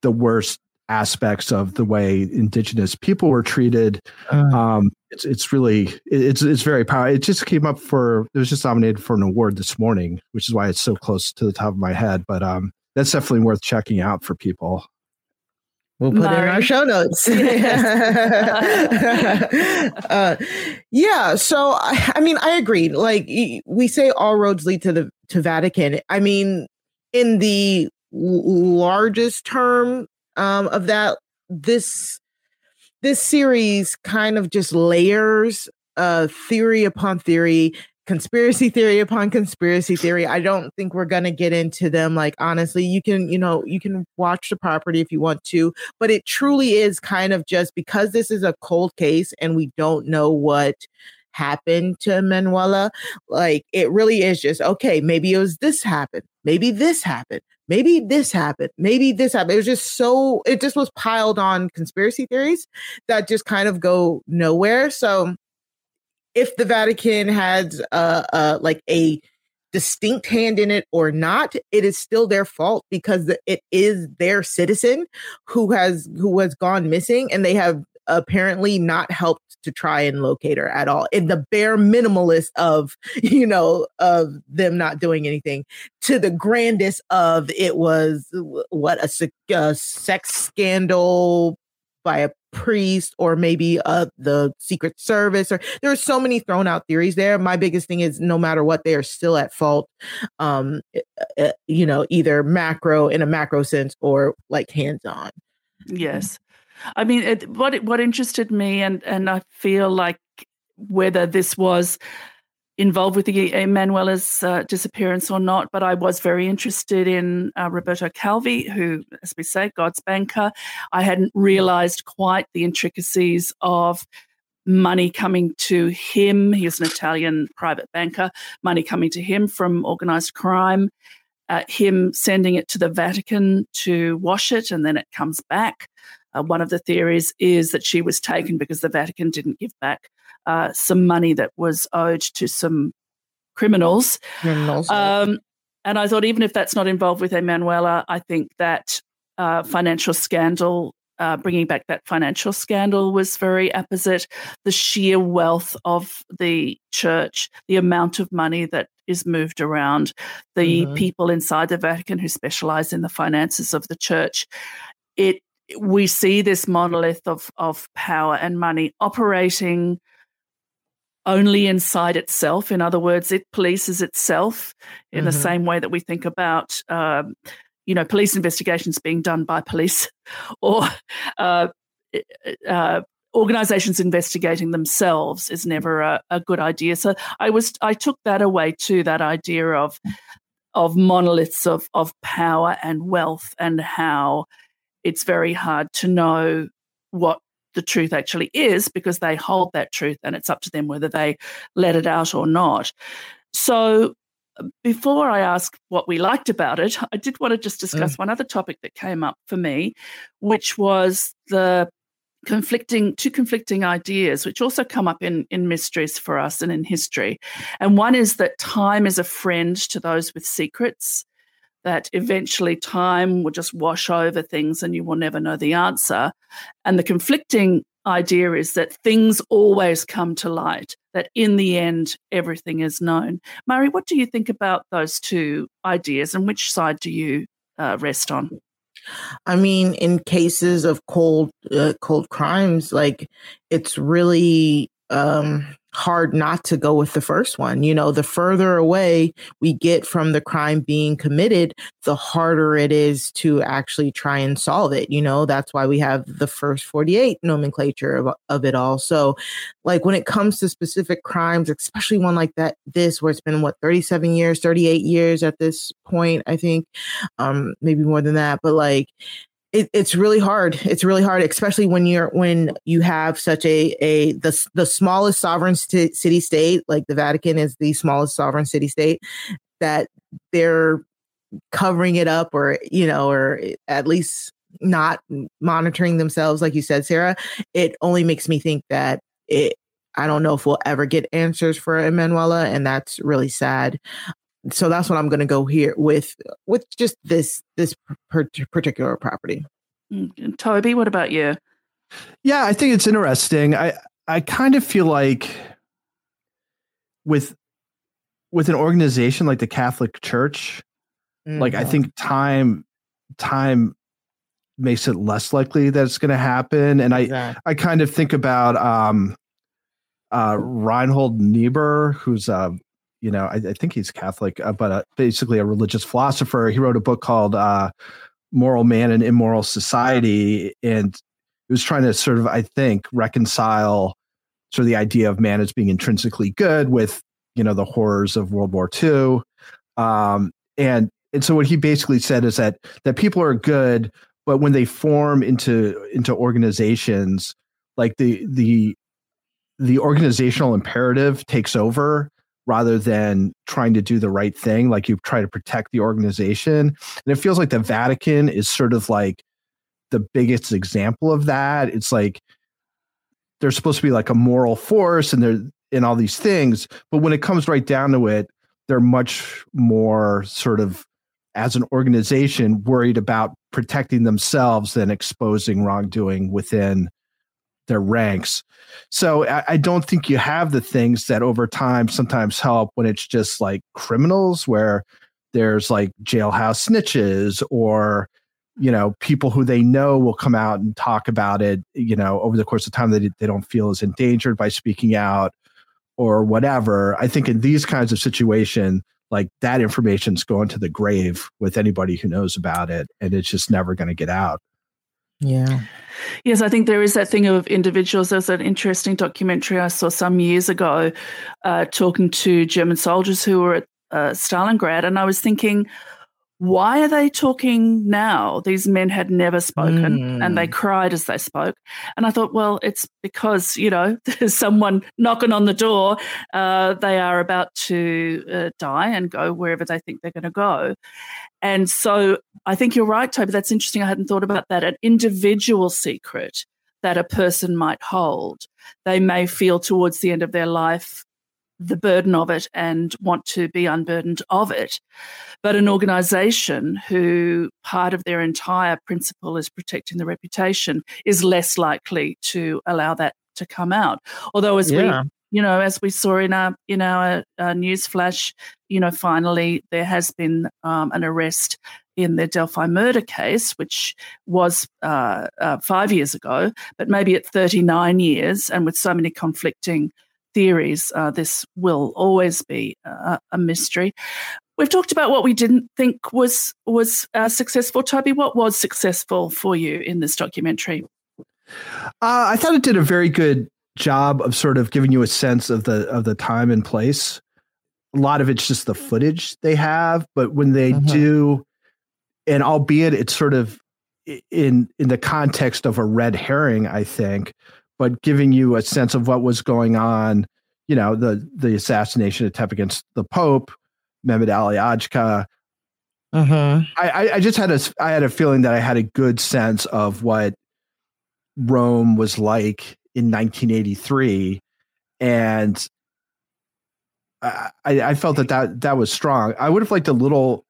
the worst aspects of the way indigenous people were treated. Uh, um, it's it's really it's it's very powerful. It just came up for it was just nominated for an award this morning, which is why it's so close to the top of my head. But um, that's definitely worth checking out for people. We'll put Mari. in our show notes. uh, yeah. So, I, I, mean, I agree. Like we say, all roads lead to the to Vatican. I mean, in the largest term um, of that, this this series kind of just layers uh, theory upon theory conspiracy theory upon conspiracy theory. I don't think we're to get into them. Like, honestly, you can, you know, you can watch the property if you want to, but it truly is kind of just because this is a cold case and we don't know what happened to Manuela. Like, it really is just, okay, maybe it was this happened. Maybe this happened. Maybe this happened. Maybe this happened. It was just so, it just was piled on conspiracy theories that just kind of go nowhere. So, if the Vatican has uh, uh, like a distinct hand in it or not, it is still their fault because it is their citizen who has who has gone missing, and they have apparently not helped to try and locate her at all. In the bare minimalist of you know of them not doing anything to the grandest of it was what a, a sex scandal by a priest or maybe uh, the secret service or there are so many thrown out theories there my biggest thing is no matter what they are still at fault um uh, you know either macro in a macro sense or like hands on yes i mean it, what what interested me and and i feel like whether this was involved with the Emanuela's uh, disappearance or not, but I was very interested in uh, Roberto Calvi, who, as we say, God's banker. I hadn't realized quite the intricacies of money coming to him. He's an Italian private banker, money coming to him from organized crime. Uh, him sending it to the Vatican to wash it, and then it comes back. Uh, one of the theories is that she was taken because the Vatican didn't give back uh, some money that was owed to some criminals. criminals um, and I thought, even if that's not involved with Emanuela, I think that uh, financial scandal, uh, bringing back that financial scandal, was very apposite. The sheer wealth of the church, the amount of money that is moved around, the mm-hmm. people inside the Vatican who specialize in the finances of the church. It we see this monolith of of power and money operating only inside itself. In other words, it polices itself in mm-hmm. the same way that we think about, um, you know, police investigations being done by police or uh, uh, organizations investigating themselves is never a, a, good idea. So I was I took that away too, that idea of of monoliths of of power and wealth and how it's very hard to know what the truth actually is because they hold that truth and it's up to them whether they let it out or not. So, before I ask what we liked about it, I did want to just discuss mm. one other topic that came up for me, which was the conflicting two conflicting ideas which also come up in in mysteries for us and in history and one is that time is a friend to those with secrets that eventually time will just wash over things and you will never know the answer. And the conflicting idea is that things always come to light, that in the end, everything is known. Mari, what do you think about those two ideas and which side do you uh, rest on? I mean, in cases of cold, uh, cold crimes, like it's really um, hard not to go with the first one. You know, the further away we get from the crime being committed, the harder it is to actually try and solve it. You know, that's why we have the first 48 nomenclature of, of it all. So, like when it comes to specific crimes, especially one like that, this where it's been what 37 years, 38 years at this point, I think, um, maybe more than that, but like it, it's really hard. It's really hard, especially when you're when you have such a a the the smallest sovereign st- city state like the Vatican is the smallest sovereign city state. that they're covering it up or you know or at least not monitoring themselves like you said sarah it only makes me think that it i don't know if we'll ever get answers for emanuela and that's really sad so that's what i'm going to go here with with just this this particular property mm, toby what about you yeah i think it's interesting i i kind of feel like with with an organization like the Catholic Church, mm-hmm. like I mm-hmm. think time time makes it less likely that it's going to happen. And I I kind of think about um, uh, Reinhold Niebuhr, who's uh, you know I, I think he's Catholic, uh, but uh, basically a religious philosopher. He wrote a book called uh, "Moral Man and Immoral Society," and he was trying to sort of I think reconcile sort of the idea of man as being intrinsically good with you know the horrors of World War II, um, and and so what he basically said is that that people are good, but when they form into into organizations, like the the the organizational imperative takes over rather than trying to do the right thing like you try to protect the organization and it feels like the vatican is sort of like the biggest example of that it's like they're supposed to be like a moral force and they're in all these things. But when it comes right down to it, they're much more sort of as an organization worried about protecting themselves than exposing wrongdoing within their ranks. So I, I, don't think you have the things that over time sometimes help when it's just like criminals where there's like jailhouse snitches or you know people who they know will come out and talk about it you know over the course of time they, they don't feel as endangered by speaking out or whatever. I think in these kinds of situation, like that information's going to the grave with anybody who knows about it, and it's just never going to get out. Yeah. Yes, I think there is that thing of individuals. There's an interesting documentary I saw some years ago uh, talking to German soldiers who were at uh, Stalingrad, and I was thinking, why are they talking now? These men had never spoken mm. and they hmm. cried as they spoke. And I thought, well, it's because, you know, there's someone knocking on the door. Uh, they are about to uh, die and go wherever they think they're going to go. And so I think you're right, Toby. That's interesting. I hadn't thought about that. An individual secret that a person might hold, they may feel towards the end of their life the burden of it and want to be unburdened of it. But an organization who part of their entire principle is protecting the reputation is less likely to allow that to come out. Although, as yeah. we you know, as we saw in our in our uh, news flash, you know, finally there has been um, an arrest in the Delphi murder case, which was uh, uh, five years ago, but maybe at 39 years, and with so many conflicting theories, uh, this will always be a, a, mystery. We've talked about what we didn't think was was uh, successful. Toby, what was successful for you in this documentary? Uh, I thought it did a very good job of sort of giving you a sense of the of the time and place. A lot of it's just the footage they have, but when they mm-hmm. do, and albeit it's sort of in in the context of a red herring, I think but giving you a sense of what was going on. You know, the the assassination attempt against the Pope, Mehmet Ali Ağca. Uh-huh. I, I just had a I had a feeling that I had a good sense of what Rome was like in 1983, and I, I felt that, that that was strong. I would have liked a little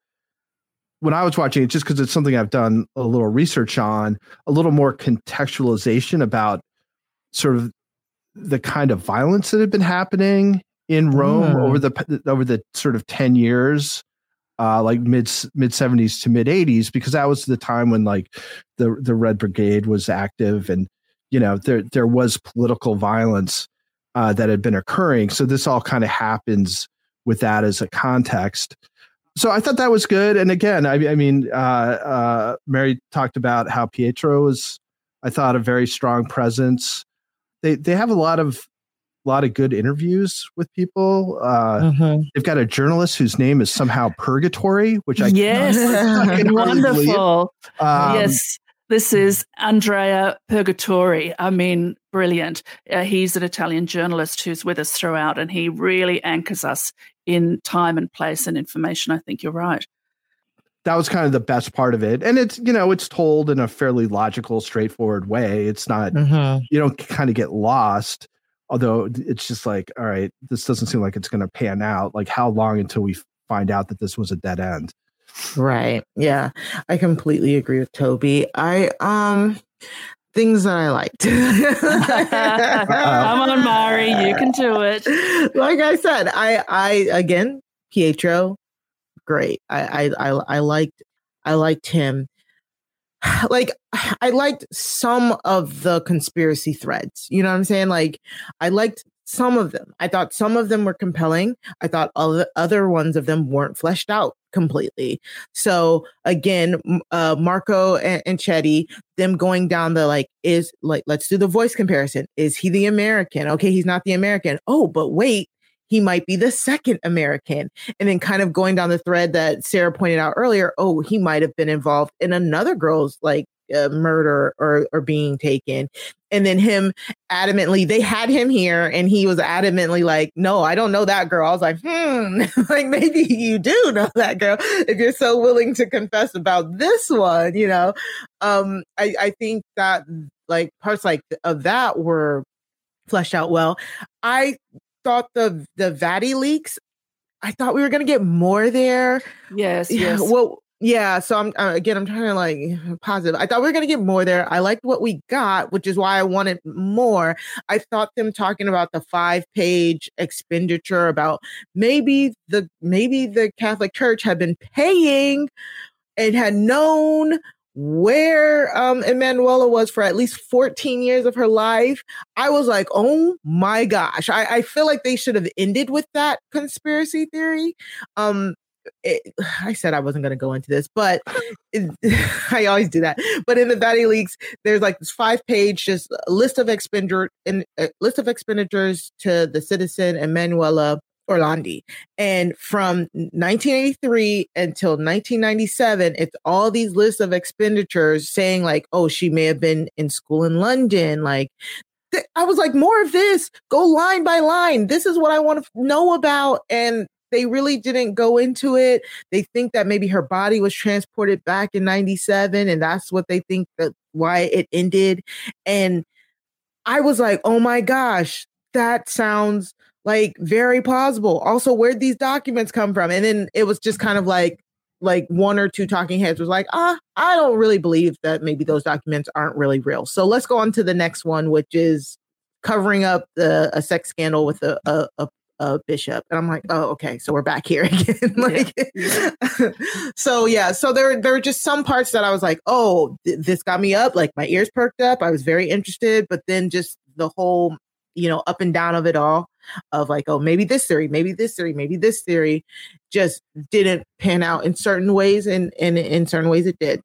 when I was watching it, just because it's something I've done a little research on, a little more contextualization about sort of the kind of violence that had been happening in Rome mm. over the over the sort of 10 years uh, like mid mid 70s to mid 80s because that was the time when like the the red brigade was active and you know there there was political violence uh, that had been occurring. So this all kind of happens with that as a context. So I thought that was good. And again I, I mean uh, uh Mari talked about how Pietro was I thought a very strong presence. They they have a lot of a lot of good interviews with people. Uh, mm-hmm. They've got a journalist whose name is somehow Purgatory, which I yes, wonderful. Um, yes, this is Andrea Purgatori. I mean, brilliant. Uh, he's an Italian journalist who's with us throughout, and he really anchors us in time and place and information. I think you're right. That was kind of the best part of it. And it's, you know, it's told in a fairly logical, straightforward way. It's not, mm-hmm. you don't kind of get lost. Although it's just like, all right, this doesn't seem like it's going to pan out. Like, how long until we find out that this was a dead end? Right. Yeah. I completely agree with Toby. I um things that I liked. Come on, Mari, you can do it. Like I said, I I again, Pietro, great. I I I, I liked I liked him. Like I liked some of the conspiracy threads. You know what I'm saying? Like I liked some of them. I thought some of them were compelling. I thought other other ones of them weren't fleshed out completely. So again, uh, Marco and, and Chedi, them going down the like is like let's do the voice comparison. Is he the American? Okay, he's not the American. Oh, but wait, he might be the second American. And then kind of going down the thread that Sarah pointed out earlier, oh, he might have been involved in another girl's like uh, murder or or being taken and then him adamantly they had him here and he was adamantly like no i don't know that girl i was like hmm like maybe you do know that girl if you're so willing to confess about this one you know um i i think that like parts like of that were fleshed out well i thought the the Vatileaks, I thought we were going to get more there. Yes, yes. Well, yeah so i'm uh, again i'm trying to like positive i thought we were going to get more there i liked what we got which is why i wanted more i thought them talking about the five page expenditure about maybe the maybe the catholic church had been paying and had known where um Emanuela was for at least 14 years of her life, I was like, oh my gosh. I, I feel like they should have ended with that conspiracy theory. Um, it, I said I wasn't going to go into this, but it, I always do that. But in the Vatileaks, there's like this five page just list of expenditure and uh, list of expenditures to the citizen Emanuela Orlandi. And from 1983 until 1997, it's all these lists of expenditures saying like, oh, she may have been in school in London, like I was like, more of this, go line by line. This is what I want to know about. And they really didn't go into it. They think that maybe her body was transported back in 97 and that's what they think that why it ended. And I was like, "Oh my gosh, that sounds like very plausible." Also, where'd these documents come from? And then it was just kind of like like one or two talking heads was like, ah, I don't really believe that maybe those documents aren't really real. So let's go on to the next one, which is covering up the a sex scandal with a, a, a uh, Bishop. And I'm like, oh, okay, so we're back here again. like, yeah. so yeah, so there there were just some parts that I was like, oh, th- this got me up. Like my ears perked up. I was very interested, but then just the whole, you know, up and down of it all, of like, oh, maybe this theory, maybe this theory, maybe this theory, just didn't pan out in certain ways, and and in certain ways it did.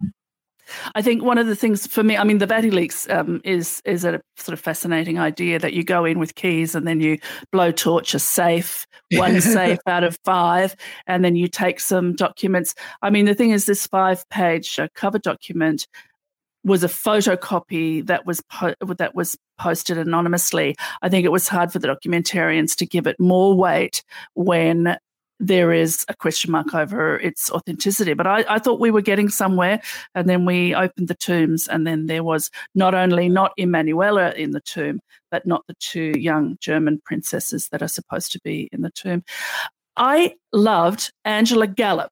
I think one of the things for me, I mean, the Vatileaks um, is is a sort of fascinating idea that you go in with keys and then you blow torch a safe, one safe out of five, and then you take some documents. I mean, the thing is, this five page uh, cover document was a photocopy that was po- that was posted anonymously. I think it was hard for the documentarians to give it more weight when there is a question mark over its authenticity. But I, I, thought we were getting somewhere. And then we opened the tombs, and then there was not only not Emanuela in the tomb, but not the two young German princesses that are supposed to be in the tomb. I loved Angela Gallop.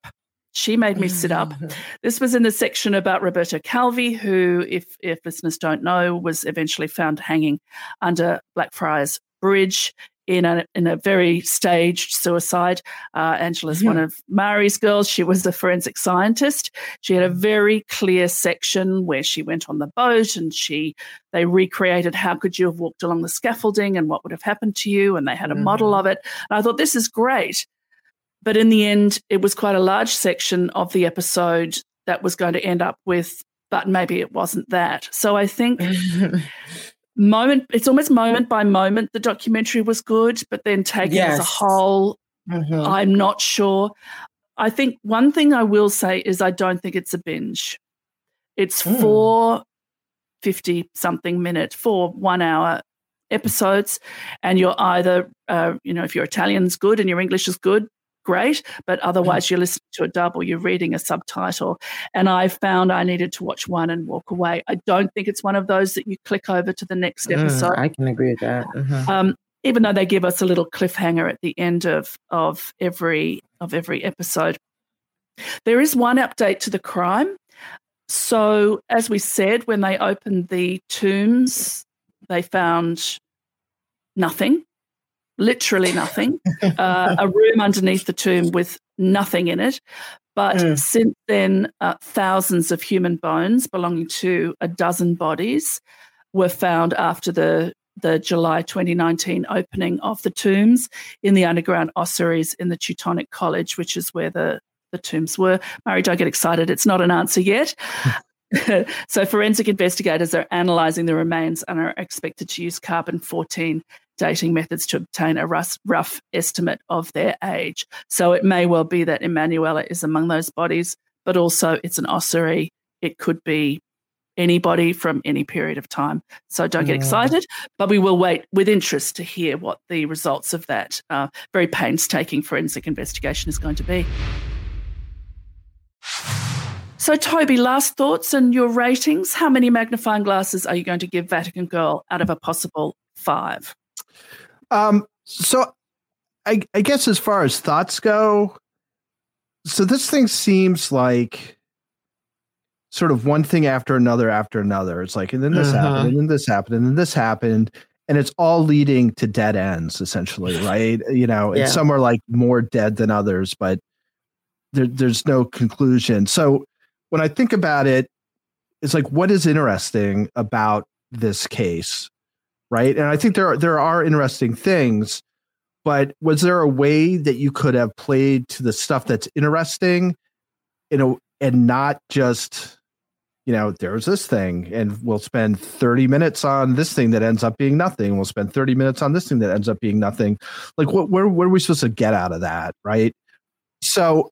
She made me sit up. Mm. This was in the section about Roberto Calvi, who, if, if listeners don't know, was eventually found hanging under Blackfriars Bridge in a in a very staged suicide. Uh, Angela's mm-hmm. one of Mari's girls. She was the forensic scientist. She had a very clear section where she went on the boat and she they recreated how could you have walked along the scaffolding and what would have happened to you, and they had a mm-hmm. model of it. And I thought this is great. But in the end, it was quite a large section of the episode that was going to end up with, but maybe it wasn't that. So I think moment it's almost moment by moment the documentary was good but then taken yes. as a whole mm-hmm. i'm not sure i think one thing i will say is i don't think it's a binge it's mm. four 50 something minute four one hour episodes and you're either uh, you know if your italian's good and your english is good great. But otherwise, you're listening to a dub or you're reading a subtitle. And I found I needed to watch one and walk away. I don't think it's one of those that you click over to the next Mm, episode. I can agree with that. Mhm. Um, even though they give us a little cliffhanger at the end of of every of every episode. There is one update to the crime. So, as we said, when they opened the tombs, they found nothing, literally nothing. uh, a room underneath the tomb with nothing in it. But Mm. since then, uh, thousands of human bones belonging to a dozen bodies were found after the the July 2019 opening of the tombs in the underground ossuaries in the Teutonic College, which is where the, the tombs were. Mari, don't get excited. It's not an answer yet. so, forensic investigators are analysing the remains and are expected to use carbon 14 dating methods to obtain a rough, rough estimate of their age. So, it may well be that Emanuela is among those bodies, but also it's an ossuary. It could be anybody from any period of time. So don't get excited, but we will wait with interest to hear what the results of that uh, very painstaking forensic investigation is going to be. So, Toby, last thoughts and your ratings. How many magnifying glasses are you going to give Vatican Girl out of a possible five? Um, so I, I guess as far as thoughts go, so this thing seems like sort of one thing after another after another. It's like, and then this Uh-huh. happened, and then this happened, and then this happened. And it's all leading to dead ends, essentially, right? You know, Yeah. and some are like more dead than others, but there, there's no conclusion. So when I think about it, it's like, what is interesting about this case? Right? And I think there are, there are interesting things, but was there a way that you could have played to the stuff that's interesting, you know, and not just you know there's this thing and we'll spend 30 minutes on this thing that ends up being nothing. We'll spend 30 minutes on this thing that ends up being nothing. Like what where, what are we supposed to get out of that right? So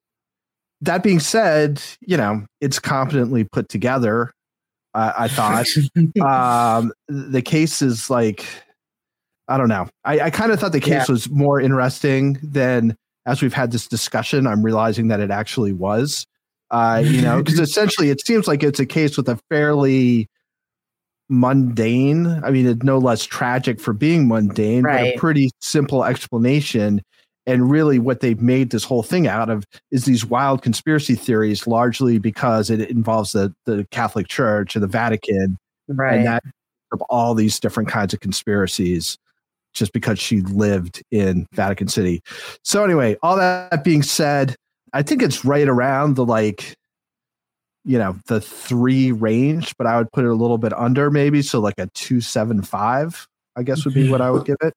that being said you know it's competently put together uh, i thought. Um the case is like i don't know. I, I kind of thought the case Yeah. was more interesting than as we've had this discussion i'm realizing that it actually was. Uh you know because essentially it seems like it's a case with a fairly mundane i mean it's no less tragic for being mundane but a pretty simple explanation and really what they've made this whole thing out of is these wild conspiracy theories largely because it involves the the catholic church and the vatican right. and that of all these different kinds of conspiracies just because she lived in Vatican City. So anyway, all that being said, I think it's right around the like you know, the 3 range, but I would put it a little bit under maybe, so like a 275 I guess would be what I would give it.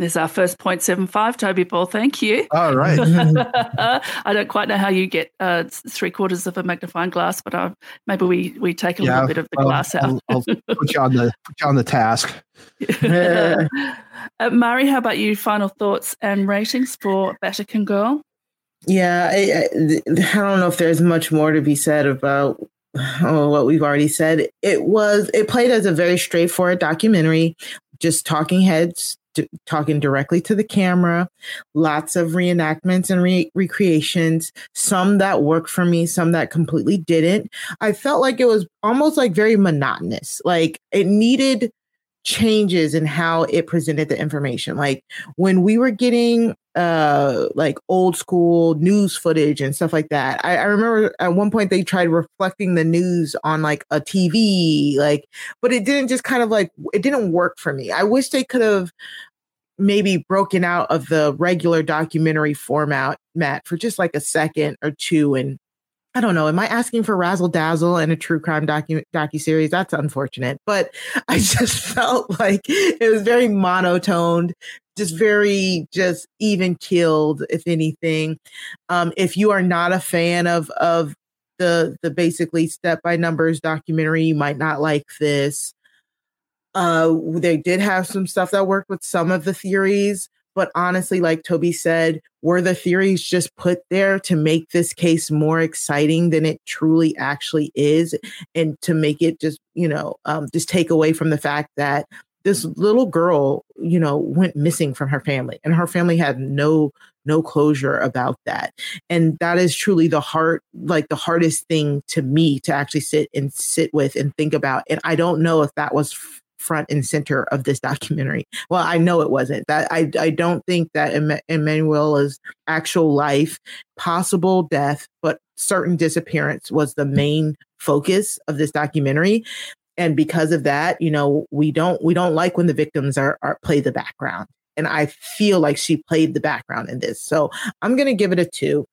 There's our first 0.75, Toby Ball. Thank you. All right. I don't quite know how you get uh, three quarters of a magnifying glass, but uh, maybe we, we take a Yeah, little bit of the I'll- glass out. I'll, I'll put you on the put you on the task. Yeah. uh, Mari, how about you? Final thoughts and ratings for Vatican Girl? Yeah, I, I, I don't know if there's much more to be said about oh, what we've already said. It was it played as a very straightforward documentary, just talking heads d- talking directly to the camera. Lots of reenactments and re- recreations. Some that worked for me, some that completely didn't. I felt like it was almost like very monotonous. Like it needed changes in how it presented the information. Like when we were getting uh like old school news footage and stuff like that. I, I remember at one point they tried reflecting the news on like a TV, like, but it didn't just kind of like it didn't work for me. I wish they could have maybe broken out of the regular documentary format Matt for just like a second or two and I don't know. Am I asking for razzle dazzle and a true crime docu series? That's unfortunate, but I just felt like it was very monotoned, just very just even killed, if anything. Um, if you are not a fan of of the the basically step by numbers documentary, you might not like this. Uh, they did have some stuff that worked with some of the theories, but honestly, like Toby said, were the theories just put there to make this case more exciting than it truly actually is, and to make it just, you know, um, just take away from the fact that this little girl, you know, went missing from her family and her family had no no closure about that. And that is truly the heart like the hardest thing to me to actually sit and sit with and think about. And I don't know if that was front and center of this documentary. Well, I know it wasn't. That I I don't think that em- Emanuela's actual life, possible death, but certain disappearance was the main focus of this documentary. And because of that, you know, we don't we don't like when the victims are, are play the background. And I feel like she played the background in this. So I'm gonna give it a two.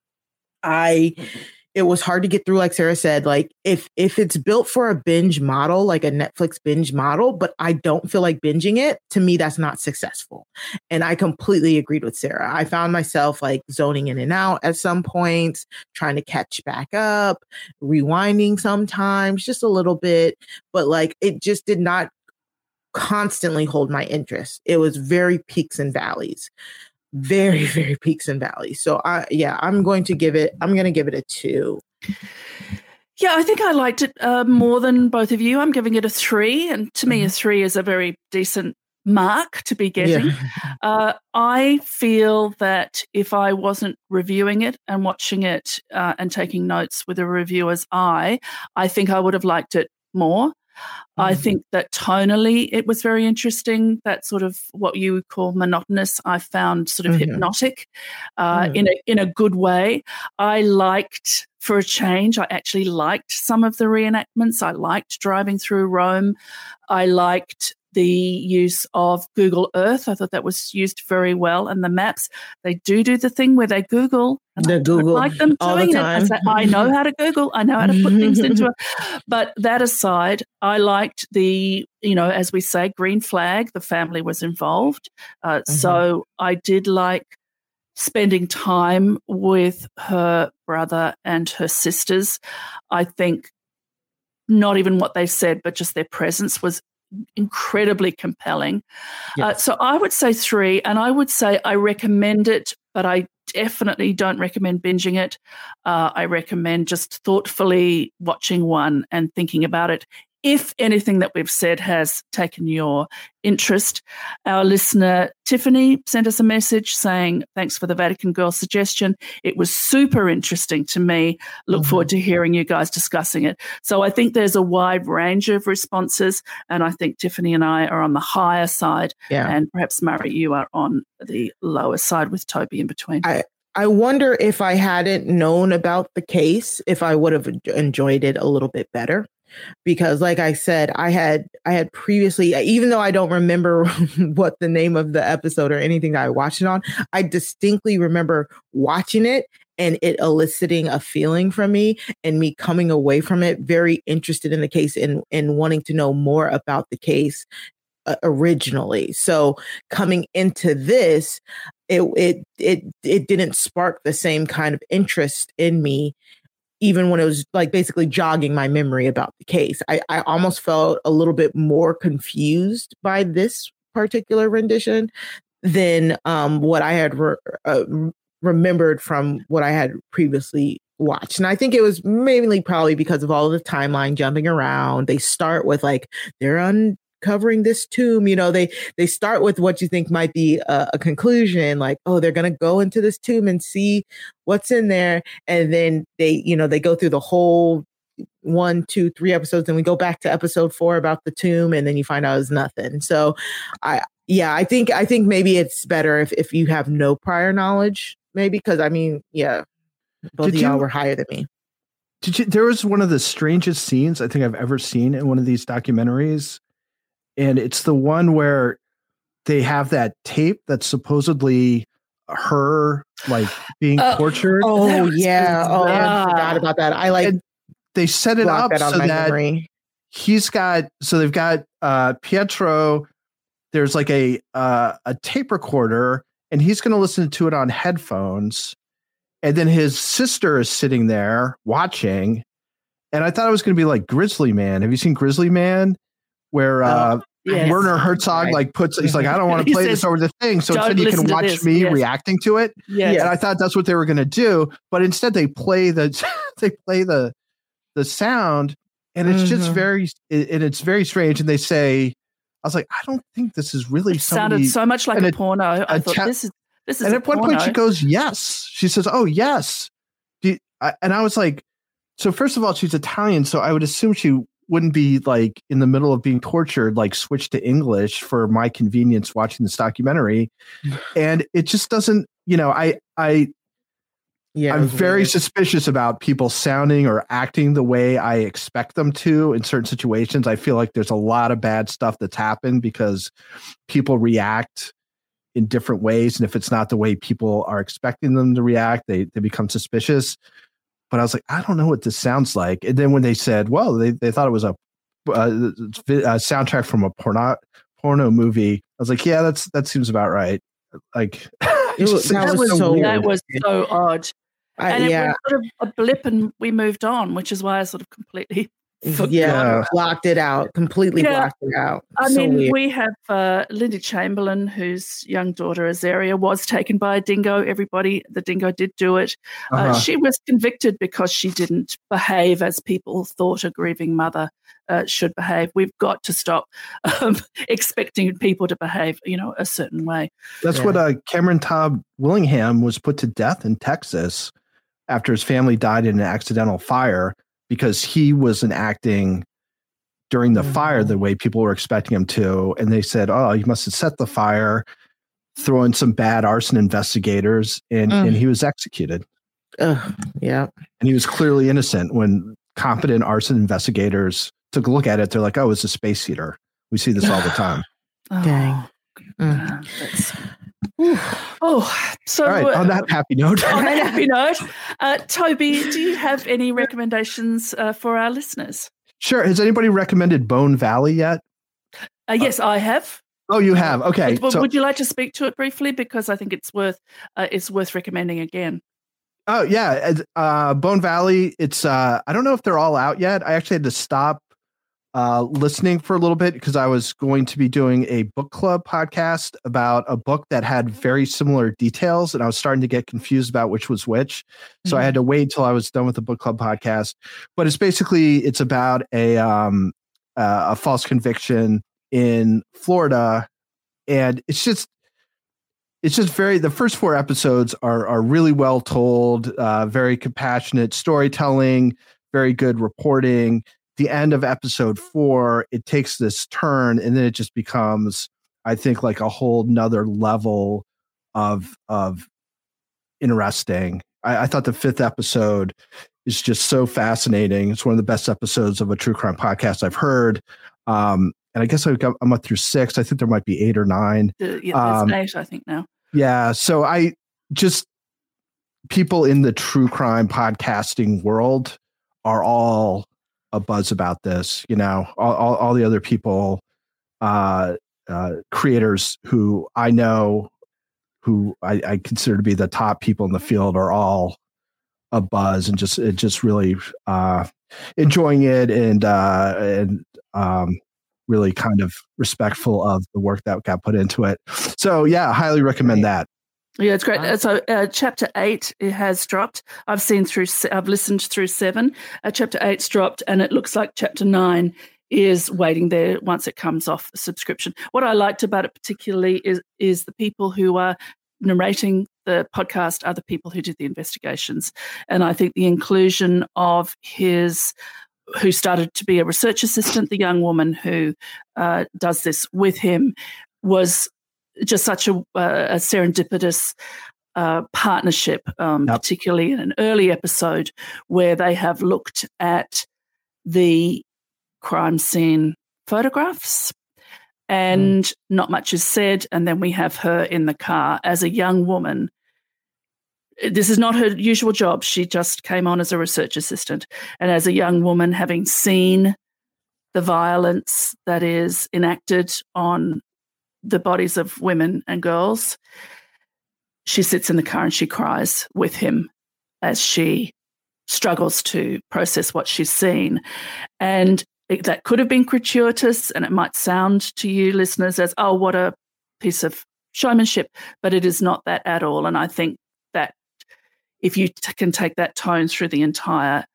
I mm-hmm. It was hard to get through like sarah said like if if it's built for a binge model like a netflix binge model but i don't feel like binging it to me that's not successful. And i completely agreed with sarah. I found myself like zoning in and out at some points trying to catch back up rewinding sometimes just a little bit but like it just did not constantly hold my interest. It was very peaks and valleys very very peaks and valleys. So i yeah i'm going to give it i'm going to give it a two. Yeah i think i liked it uh, more than both of you. I'm giving it a three and to me a mm-hmm. three is a very decent mark to be getting. Yeah. uh, i feel that if i wasn't reviewing it and watching it uh, and taking notes with a reviewer's eye i think i would have liked it more I mm-hmm. think that tonally it was very interesting. That sort of what you would call monotonous, I found sort of mm-hmm. hypnotic uh, mm. in a in a good way. I liked for a change. I actually liked some of the reenactments. I liked driving through Rome. I liked the use of Google Earth. I thought that was used very well. And the maps, they do do the thing where they Google. the I Google like them all the time. It. I, know how to Google. I know how to put things into it. But that aside, I liked the, you know, as we say, green flag. The family was involved, uh, mm-hmm. so I did like spending time with her brother and her sisters. I think not even what they said, but just their presence was incredibly compelling. Uh, yes. Uh, so I would say three, and I would say I recommend it, but I definitely don't recommend binging it. Uh, I recommend just thoughtfully watching one and thinking about it if anything that we've said has taken your interest. Our listener Tiffany sent us a message saying, Thanks for the Vatican Girl suggestion. It was super interesting to me. Look mm-hmm. forward to hearing you guys discussing it. So I think there's a wide range of responses. And I think Tiffany and I are on the higher side. Yeah. And perhaps, Mari, you are on the lower side with Toby in between. I, I wonder if I hadn't known about the case, if I would have enjoyed it a little bit better because like i said i had i had previously even though i don't remember what the name of the episode or anything that i watched it on i distinctly remember watching it and it eliciting a feeling from me and me coming away from it very interested in the case and and wanting to know more about the case uh, originally. So coming into this it it it it didn't spark the same kind of interest in me even when it was like basically jogging my memory about the case. I, I almost felt a little bit more confused by this particular rendition than um, what I had re- uh, remembered from what I had previously watched. And I think it was mainly probably because of all the timeline jumping around. They start with like they're on covering this tomb you know they they start with what you think might be a, a conclusion like oh they're going to go into this tomb and see what's in there and then they you know they go through the whole one two three episodes and we go back to episode four about the tomb and then you find out it's nothing. So i yeah i think i think maybe it's better if if you have no prior knowledge maybe because i mean yeah both Did of y'all you, were higher than me. Did you, there was one of the strangest scenes I think I've ever seen in one of these documentaries and it's the one where they have that tape that's supposedly her like being uh, tortured. Oh yeah. Oh, I forgot about that. I like. And they set it up that so that memory. he's got. So they've got uh Pietro. There's like a uh, a tape recorder, and he's going to listen to it on headphones. And then his sister is sitting there watching. And I thought it was going to be like Grizzly Man. Have you seen Grizzly Man? where uh, yes. Werner Herzog right. like puts he's like I don't want to play says, this over the thing, so instead you can watch me yes. reacting to it. Yeah, and I thought that's what they were going to do, but instead they play the they play the the sound, and it's mm-hmm. just very and it's very strange. And they say I was like, I don't think this is really It sounded so much like and a porno. I a thought cha- this is this is and a at one point she goes, "Yes." She says, "Oh, yes." Do you- I- and I was like, "So first of all, she's Italian, so I would assume she wouldn't be like in the middle of being tortured, like switch to English for my convenience watching this documentary." and it just doesn't, you know, I I Yeah, I'm very weird. suspicious about people sounding or acting the way I expect them to in certain situations. I feel like there's a lot of bad stuff that's happened because people react in different ways. And if it's not the way people are expecting them to react, they, they become suspicious. But I was like, I don't know what this sounds like. And then when they said, well, they, they thought it was a, uh, a soundtrack from a porno, porno movie, I was like, yeah, that's that seems about right. Like, It was- that that was was so that was so odd. I- and yeah, it was sort of a blip and we moved on, which is why I sort of completely forgot. yeah, blocked it out, completely Yeah. blocked it out. I So mean, weird. we have uh, Linda Chamberlain, whose young daughter Azaria was taken by a dingo. Everybody, the dingo did do it. Uh, uh-huh. she was convicted because she didn't behave as people thought a grieving mother uh, should behave. We've got to stop um, expecting people to behave, you know, a certain way. That's Yeah. what uh, Cameron Todd Willingham was put to death in Texas after his family died in an accidental fire because he wasn't acting during the fire Mhm. the way people were expecting him to. And they said, oh, he must have set the fire, throw in some bad arson investigators, and, Mm. and he was executed. Ugh, yeah, And he was clearly innocent when competent arson investigators took a look at it. They're like, oh, it's a space heater. We see this all the time. Oh, Dang. Mm. Uh, oh, so all right. uh, On that happy note. on that happy note, uh, Toby, do you have any recommendations uh, for our listeners? Sure. Has anybody recommended Bone Valley yet? Uh, yes, I have. Oh, you have. Okay. Would- So, would you like to speak to it briefly because I think it's worth uh, it's worth recommending again. oh yeah, uh, Bone Valley. It's. Uh, I don't know if they're all out yet. I actually had to stop uh, listening for a little bit because I was going to be doing a book club podcast about a book that had very similar details, and I was starting to get confused about which was which. So I had to wait until I was done with the book club podcast. But it's basically it's about a um, uh, a false conviction in Florida, and it's just it's just very the first four episodes are are really well told, uh, very compassionate storytelling, very good reporting. The end of episode four, it takes this turn, and then it just becomes, I think, like a whole nother level of of interesting. I, I thought the fifth episode is just so fascinating. It's one of the best episodes of a true crime podcast I've heard. Um, and I guess I've got, I'm up through six. I think there might be eight or nine. The- yeah, Um, eight, I think now. Yeah. So I just people in the true crime podcasting world are all a buzz about this. You know, all, all, all the other people, uh, uh, creators who I know, who I, I consider to be the top people in the field, are all a buzz and just it just really uh, enjoying it and uh, and um, really kind of respectful of the work that got put into it. So yeah, highly recommend that. Yeah, it's great. So, uh, chapter eight it has dropped. I've seen through. I've listened through seven. Uh, chapter eight's dropped, and it looks like chapter nine is waiting there once it comes off subscription. What I liked about it particularly is is the people who are narrating the podcast are the people who did the investigations, and I think the inclusion of his who started to be a research assistant, the young woman who uh, does this with him, was just such a, a serendipitous uh, partnership, um, Yep. particularly in an early episode where they have looked at the crime scene photographs and not much is said. And then we have her in the car as a young woman. This is not her usual job. She just came on as a research assistant. And as a young woman, having seen the violence that is enacted on the bodies of women and girls, she sits in the car and she cries with him as she struggles to process what she's seen. And it, that could have been gratuitous, and it might sound to you listeners as, oh, what a piece of showmanship, but it is not that at all. And I think that if you t- can take that tone through the entire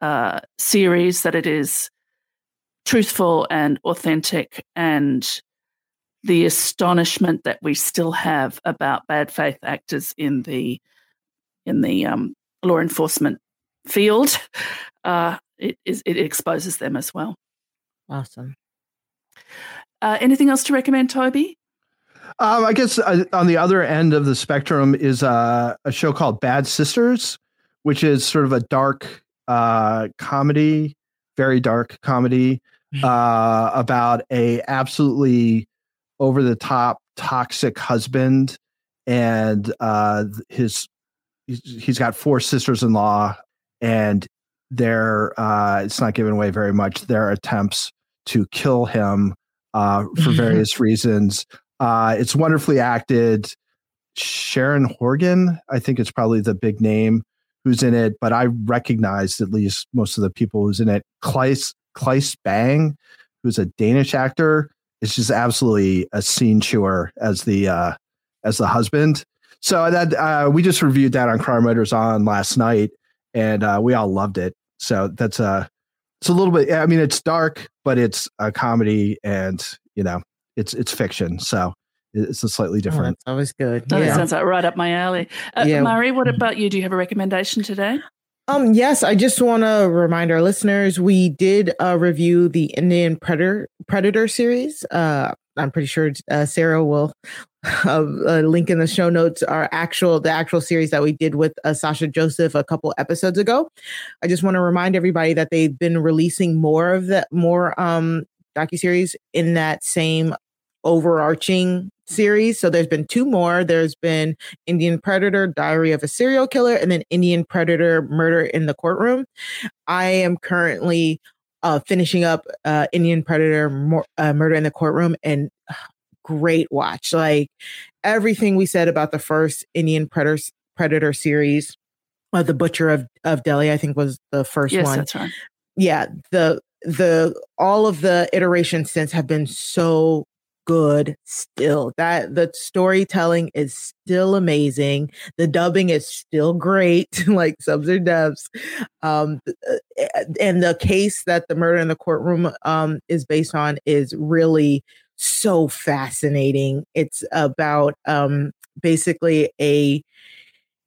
uh, series, that it is truthful and authentic and the astonishment that we still have about bad faith actors in the in the um, law enforcement field, uh, it, it exposes them as well. Awesome. Uh, anything else to recommend, Toby? Um, I guess uh, on the other end of the spectrum is uh, a show called Bad Sisters, which is sort of a dark uh, comedy, very dark comedy mm-hmm. uh, about a absolutely over the top toxic husband and uh, his he's got four sisters in law and their uh, it's not giving away very much their attempts to kill him uh, for various reasons. Uh, it's wonderfully acted. Sharon Horgan, I think it's probably the big name who's in it, but I recognized at least most of the people who's in it. Claes Claes Bang, who's a Danish actor, is just absolutely a scene chewer as the uh, as the husband. So that uh, we just reviewed that on Crime Writers on last night, and uh, we all loved it. So that's a uh, it's a little bit. I mean, it's dark, but it's a comedy, and you know, it's it's fiction. So it's a slightly oh, different. Oh, always good. That yeah. sounds like right up my alley. Uh, yeah. Mari, what mm-hmm. about you? Do you have a recommendation today? Um, yes, I just want to remind our listeners we did uh, review the Indian Predator Predator series. Uh, I'm pretty sure uh, Sarah will link in the show notes our actual the actual series that we did with uh, Sasha Joseph a couple episodes ago. I just want to remind everybody that they've been releasing more of that more um docu series in that same overarching series. So there's been two more. There's been Indian Predator, Diary of a Serial Killer, and then Indian Predator, Murder in the Courtroom. I am currently uh, finishing up uh, Indian Predator, Mor- uh, Murder in the Courtroom, and great watch. Like everything we said about the first Indian Predator Predator series, uh, the Butcher of of Delhi, I think was the first yes, one. That's right. Yeah, the the all of the iterations since have been so good still. That the storytelling is still amazing. The dubbing is still great, like subs or dubs. Um, uh, and the case that the murder in the courtroom um, is based on is really so fascinating. It's about um, basically a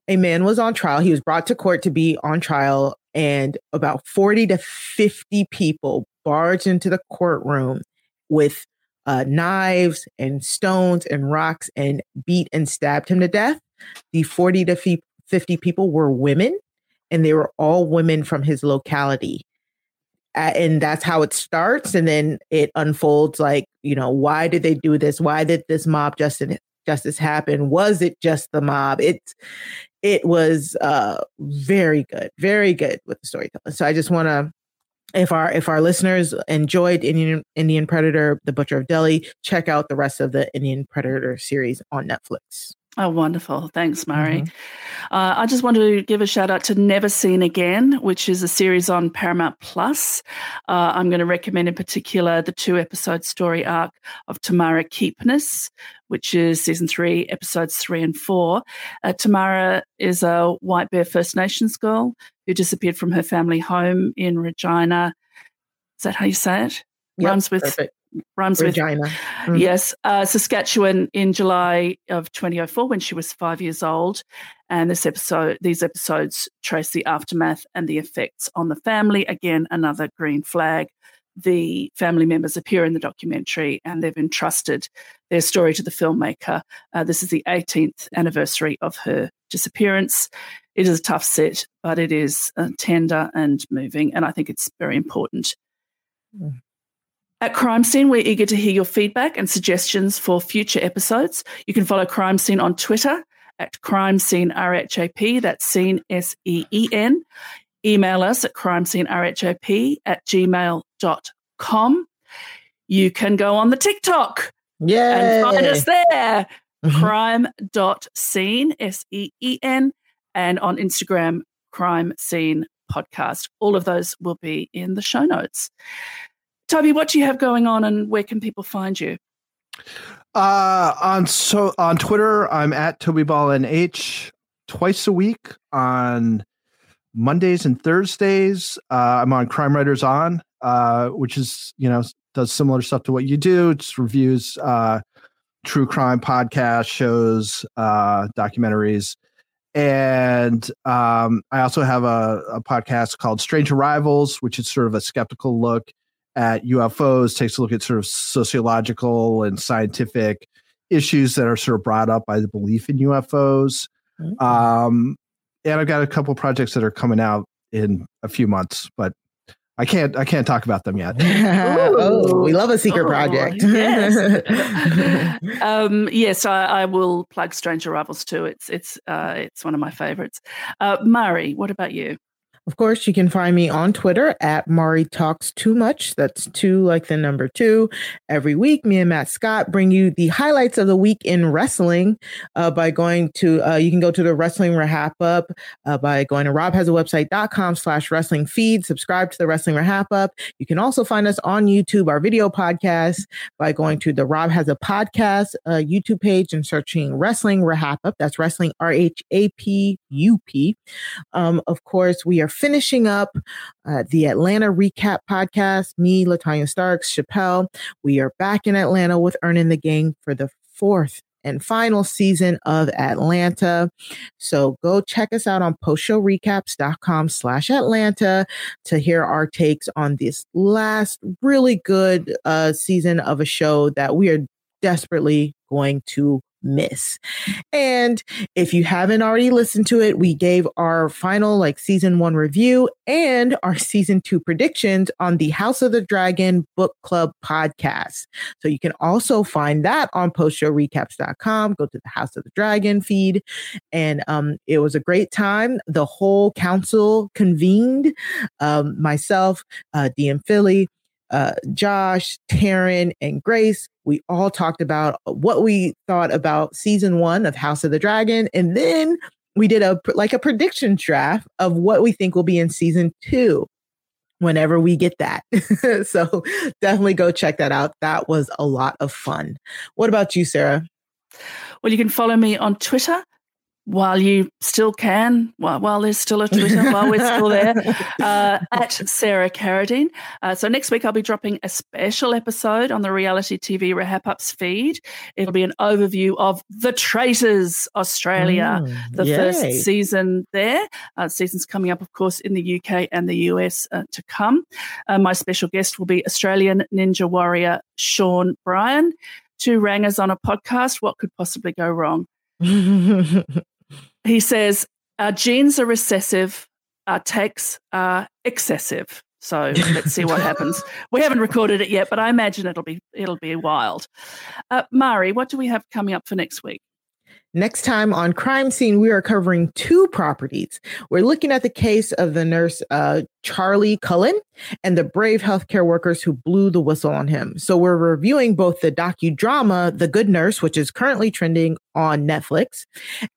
a man was on trial. He was brought to court to be on trial, and about 40 to 50 people barged into the courtroom with uh, knives and stones and rocks and beat and stabbed him to death. The 40 to 50 people were women, and they were all women from his locality. And that's how it starts. And then it unfolds like, you know, why did they do this? Why did this mob justice justice happen? Was it just the mob? It's it was uh very good, very good with the storytelling. So I just want to if our if our listeners enjoyed Indian Indian Predator, The Butcher of Delhi, check out the rest of the Indian Predator series on Netflix. Oh, wonderful. Thanks, Mari. Mm-hmm. Uh, I just want to give a shout out to Never Seen Again, which is a series on Paramount Plus. Uh, I'm going to recommend in particular the two episode story arc of Tamara Keepness, which is season three, episodes three and four. Uh, Tamara is a White Bear First Nations girl who disappeared from her family home in Regina. Is that how you say it? Yep, Runs with perfect rhymes Regina. with mm. yes uh, saskatchewan in july of 2004 when she was five years old and this episode these episodes trace the aftermath and the effects on the family again another green flag the family members appear in the documentary and they've entrusted their story to the filmmaker uh, this is the 18th anniversary of her disappearance it is a tough set but it is uh, tender and moving and i think it's very important mm. At Crime Seen, we're eager to hear your feedback and suggestions for future episodes. You can follow Crime Seen on Twitter at Crime Seen RHAP, that's Seen S E E N. Email us at crimeseenrhap at gmail.com. You can go on the TikTok Yay. and find us there, mm-hmm. crime.seen, S E E N, and on Instagram, Crime Seen Podcast. All of those will be in the show notes. Toby, what do you have going on and where can people find you? Uh, on so on Twitter, I'm at Toby Ball NH twice a week on Mondays and Thursdays. Uh, I'm on Crime Writers On uh, which is you know does similar stuff to what you do. It's reviews uh, true crime podcast shows, uh, documentaries, and um, I also have a, a podcast called Strange Arrivals, which is sort of a skeptical look at UFOs. Takes a look at sort of sociological and scientific issues that are sort of brought up by the belief in UFOs. Mm-hmm. Um, and I've got a couple projects that are coming out in a few months, but I can't I can't talk about them yet. oh, we love a secret oh, project. yes, um, yes I, I, will plug Strange Arrivals too. It's it's uh, it's one of my favorites. Uh, Mari, what about you? Of course, you can find me on Twitter at Mari Talks Too Much. That's two like the number two. Every week, me and Matt Scott bring you the highlights of the week in wrestling uh, by going to, uh, you can go to the Wrestling RHAPup uh, by going to robhasawebsite.com slash wrestling feed. Subscribe to the Wrestling RHAPup. You can also find us on YouTube, our video podcast, by going to the Rob Has a Podcast uh, YouTube page and searching Wrestling RHAPup. That's Wrestling R H A P U P. Um, of course, we are finishing up uh, the Atlanta Recap podcast. Me, Latanya Starks, Chappelle. We are back in Atlanta with Earning the Gang for the fourth and final season of Atlanta. So go check us out on postshowrecaps.com slash Atlanta to hear our takes on this last really good uh, season of a show that we are desperately going to miss. And if you haven't already listened to it, we gave our final like season one review and our season two predictions on the House of the Dragon Book Club podcast. So you can also find that on postshowrecaps.com. Go to the House of the Dragon feed. And um, it was a great time. The whole council convened. Um, myself, uh, DM Philly, uh, Josh, Taryn, and Grace, we all talked about what we thought about season one of House of the Dragon. And then we did a like a prediction draft of what we think will be in season two whenever we get that. so definitely go check that out. That was a lot of fun. What about you, Sarah? Well, you can follow me on Twitter while you still can, while, while there's still a Twitter, while we're still there, uh, at Sarah Carradine. Uh, so next week I'll be dropping a special episode on the reality TV RHAPups feed. It'll be an overview of The Traitors Australia, mm, the yay. first season there. Uh, season's coming up, of course, in the UK and the US uh, to come. Uh, my special guest will be Australian Ninja Warrior Sean Bryan. Two rangers on a podcast. What could possibly go wrong? he says, Our genes are recessive, our takes are excessive. So let's see what happens. We haven't recorded it yet, but I imagine it'll be it'll be wild. Uh, Mari, what do we have coming up for next week? Next time on Crime Seen, we are covering two properties. We're looking at the case of the nurse uh, Charlie Cullen and the brave healthcare workers who blew the whistle on him. So we're reviewing both the docudrama The Good Nurse, which is currently trending on Netflix,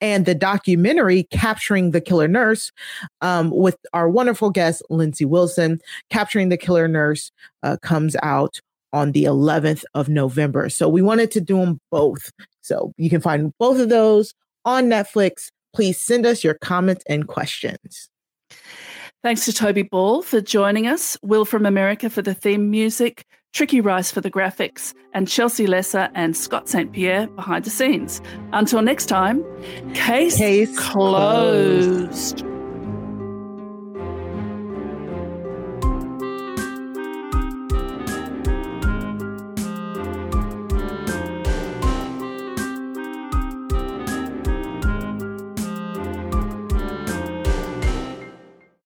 and the documentary Capturing the Killer Nurse um, with our wonderful guest, Lindsay Wilson. Capturing the Killer Nurse uh, comes out on the 11th of November. So we wanted to do them both. So you can find both of those on Netflix. Please send us your comments and questions. Thanks to Toby Ball for joining us, Will from America for the theme music, Tricky Rice for the graphics, and Chelsea Lesser and Scott St. Pierre behind the scenes. Until next time, case, case closed. closed.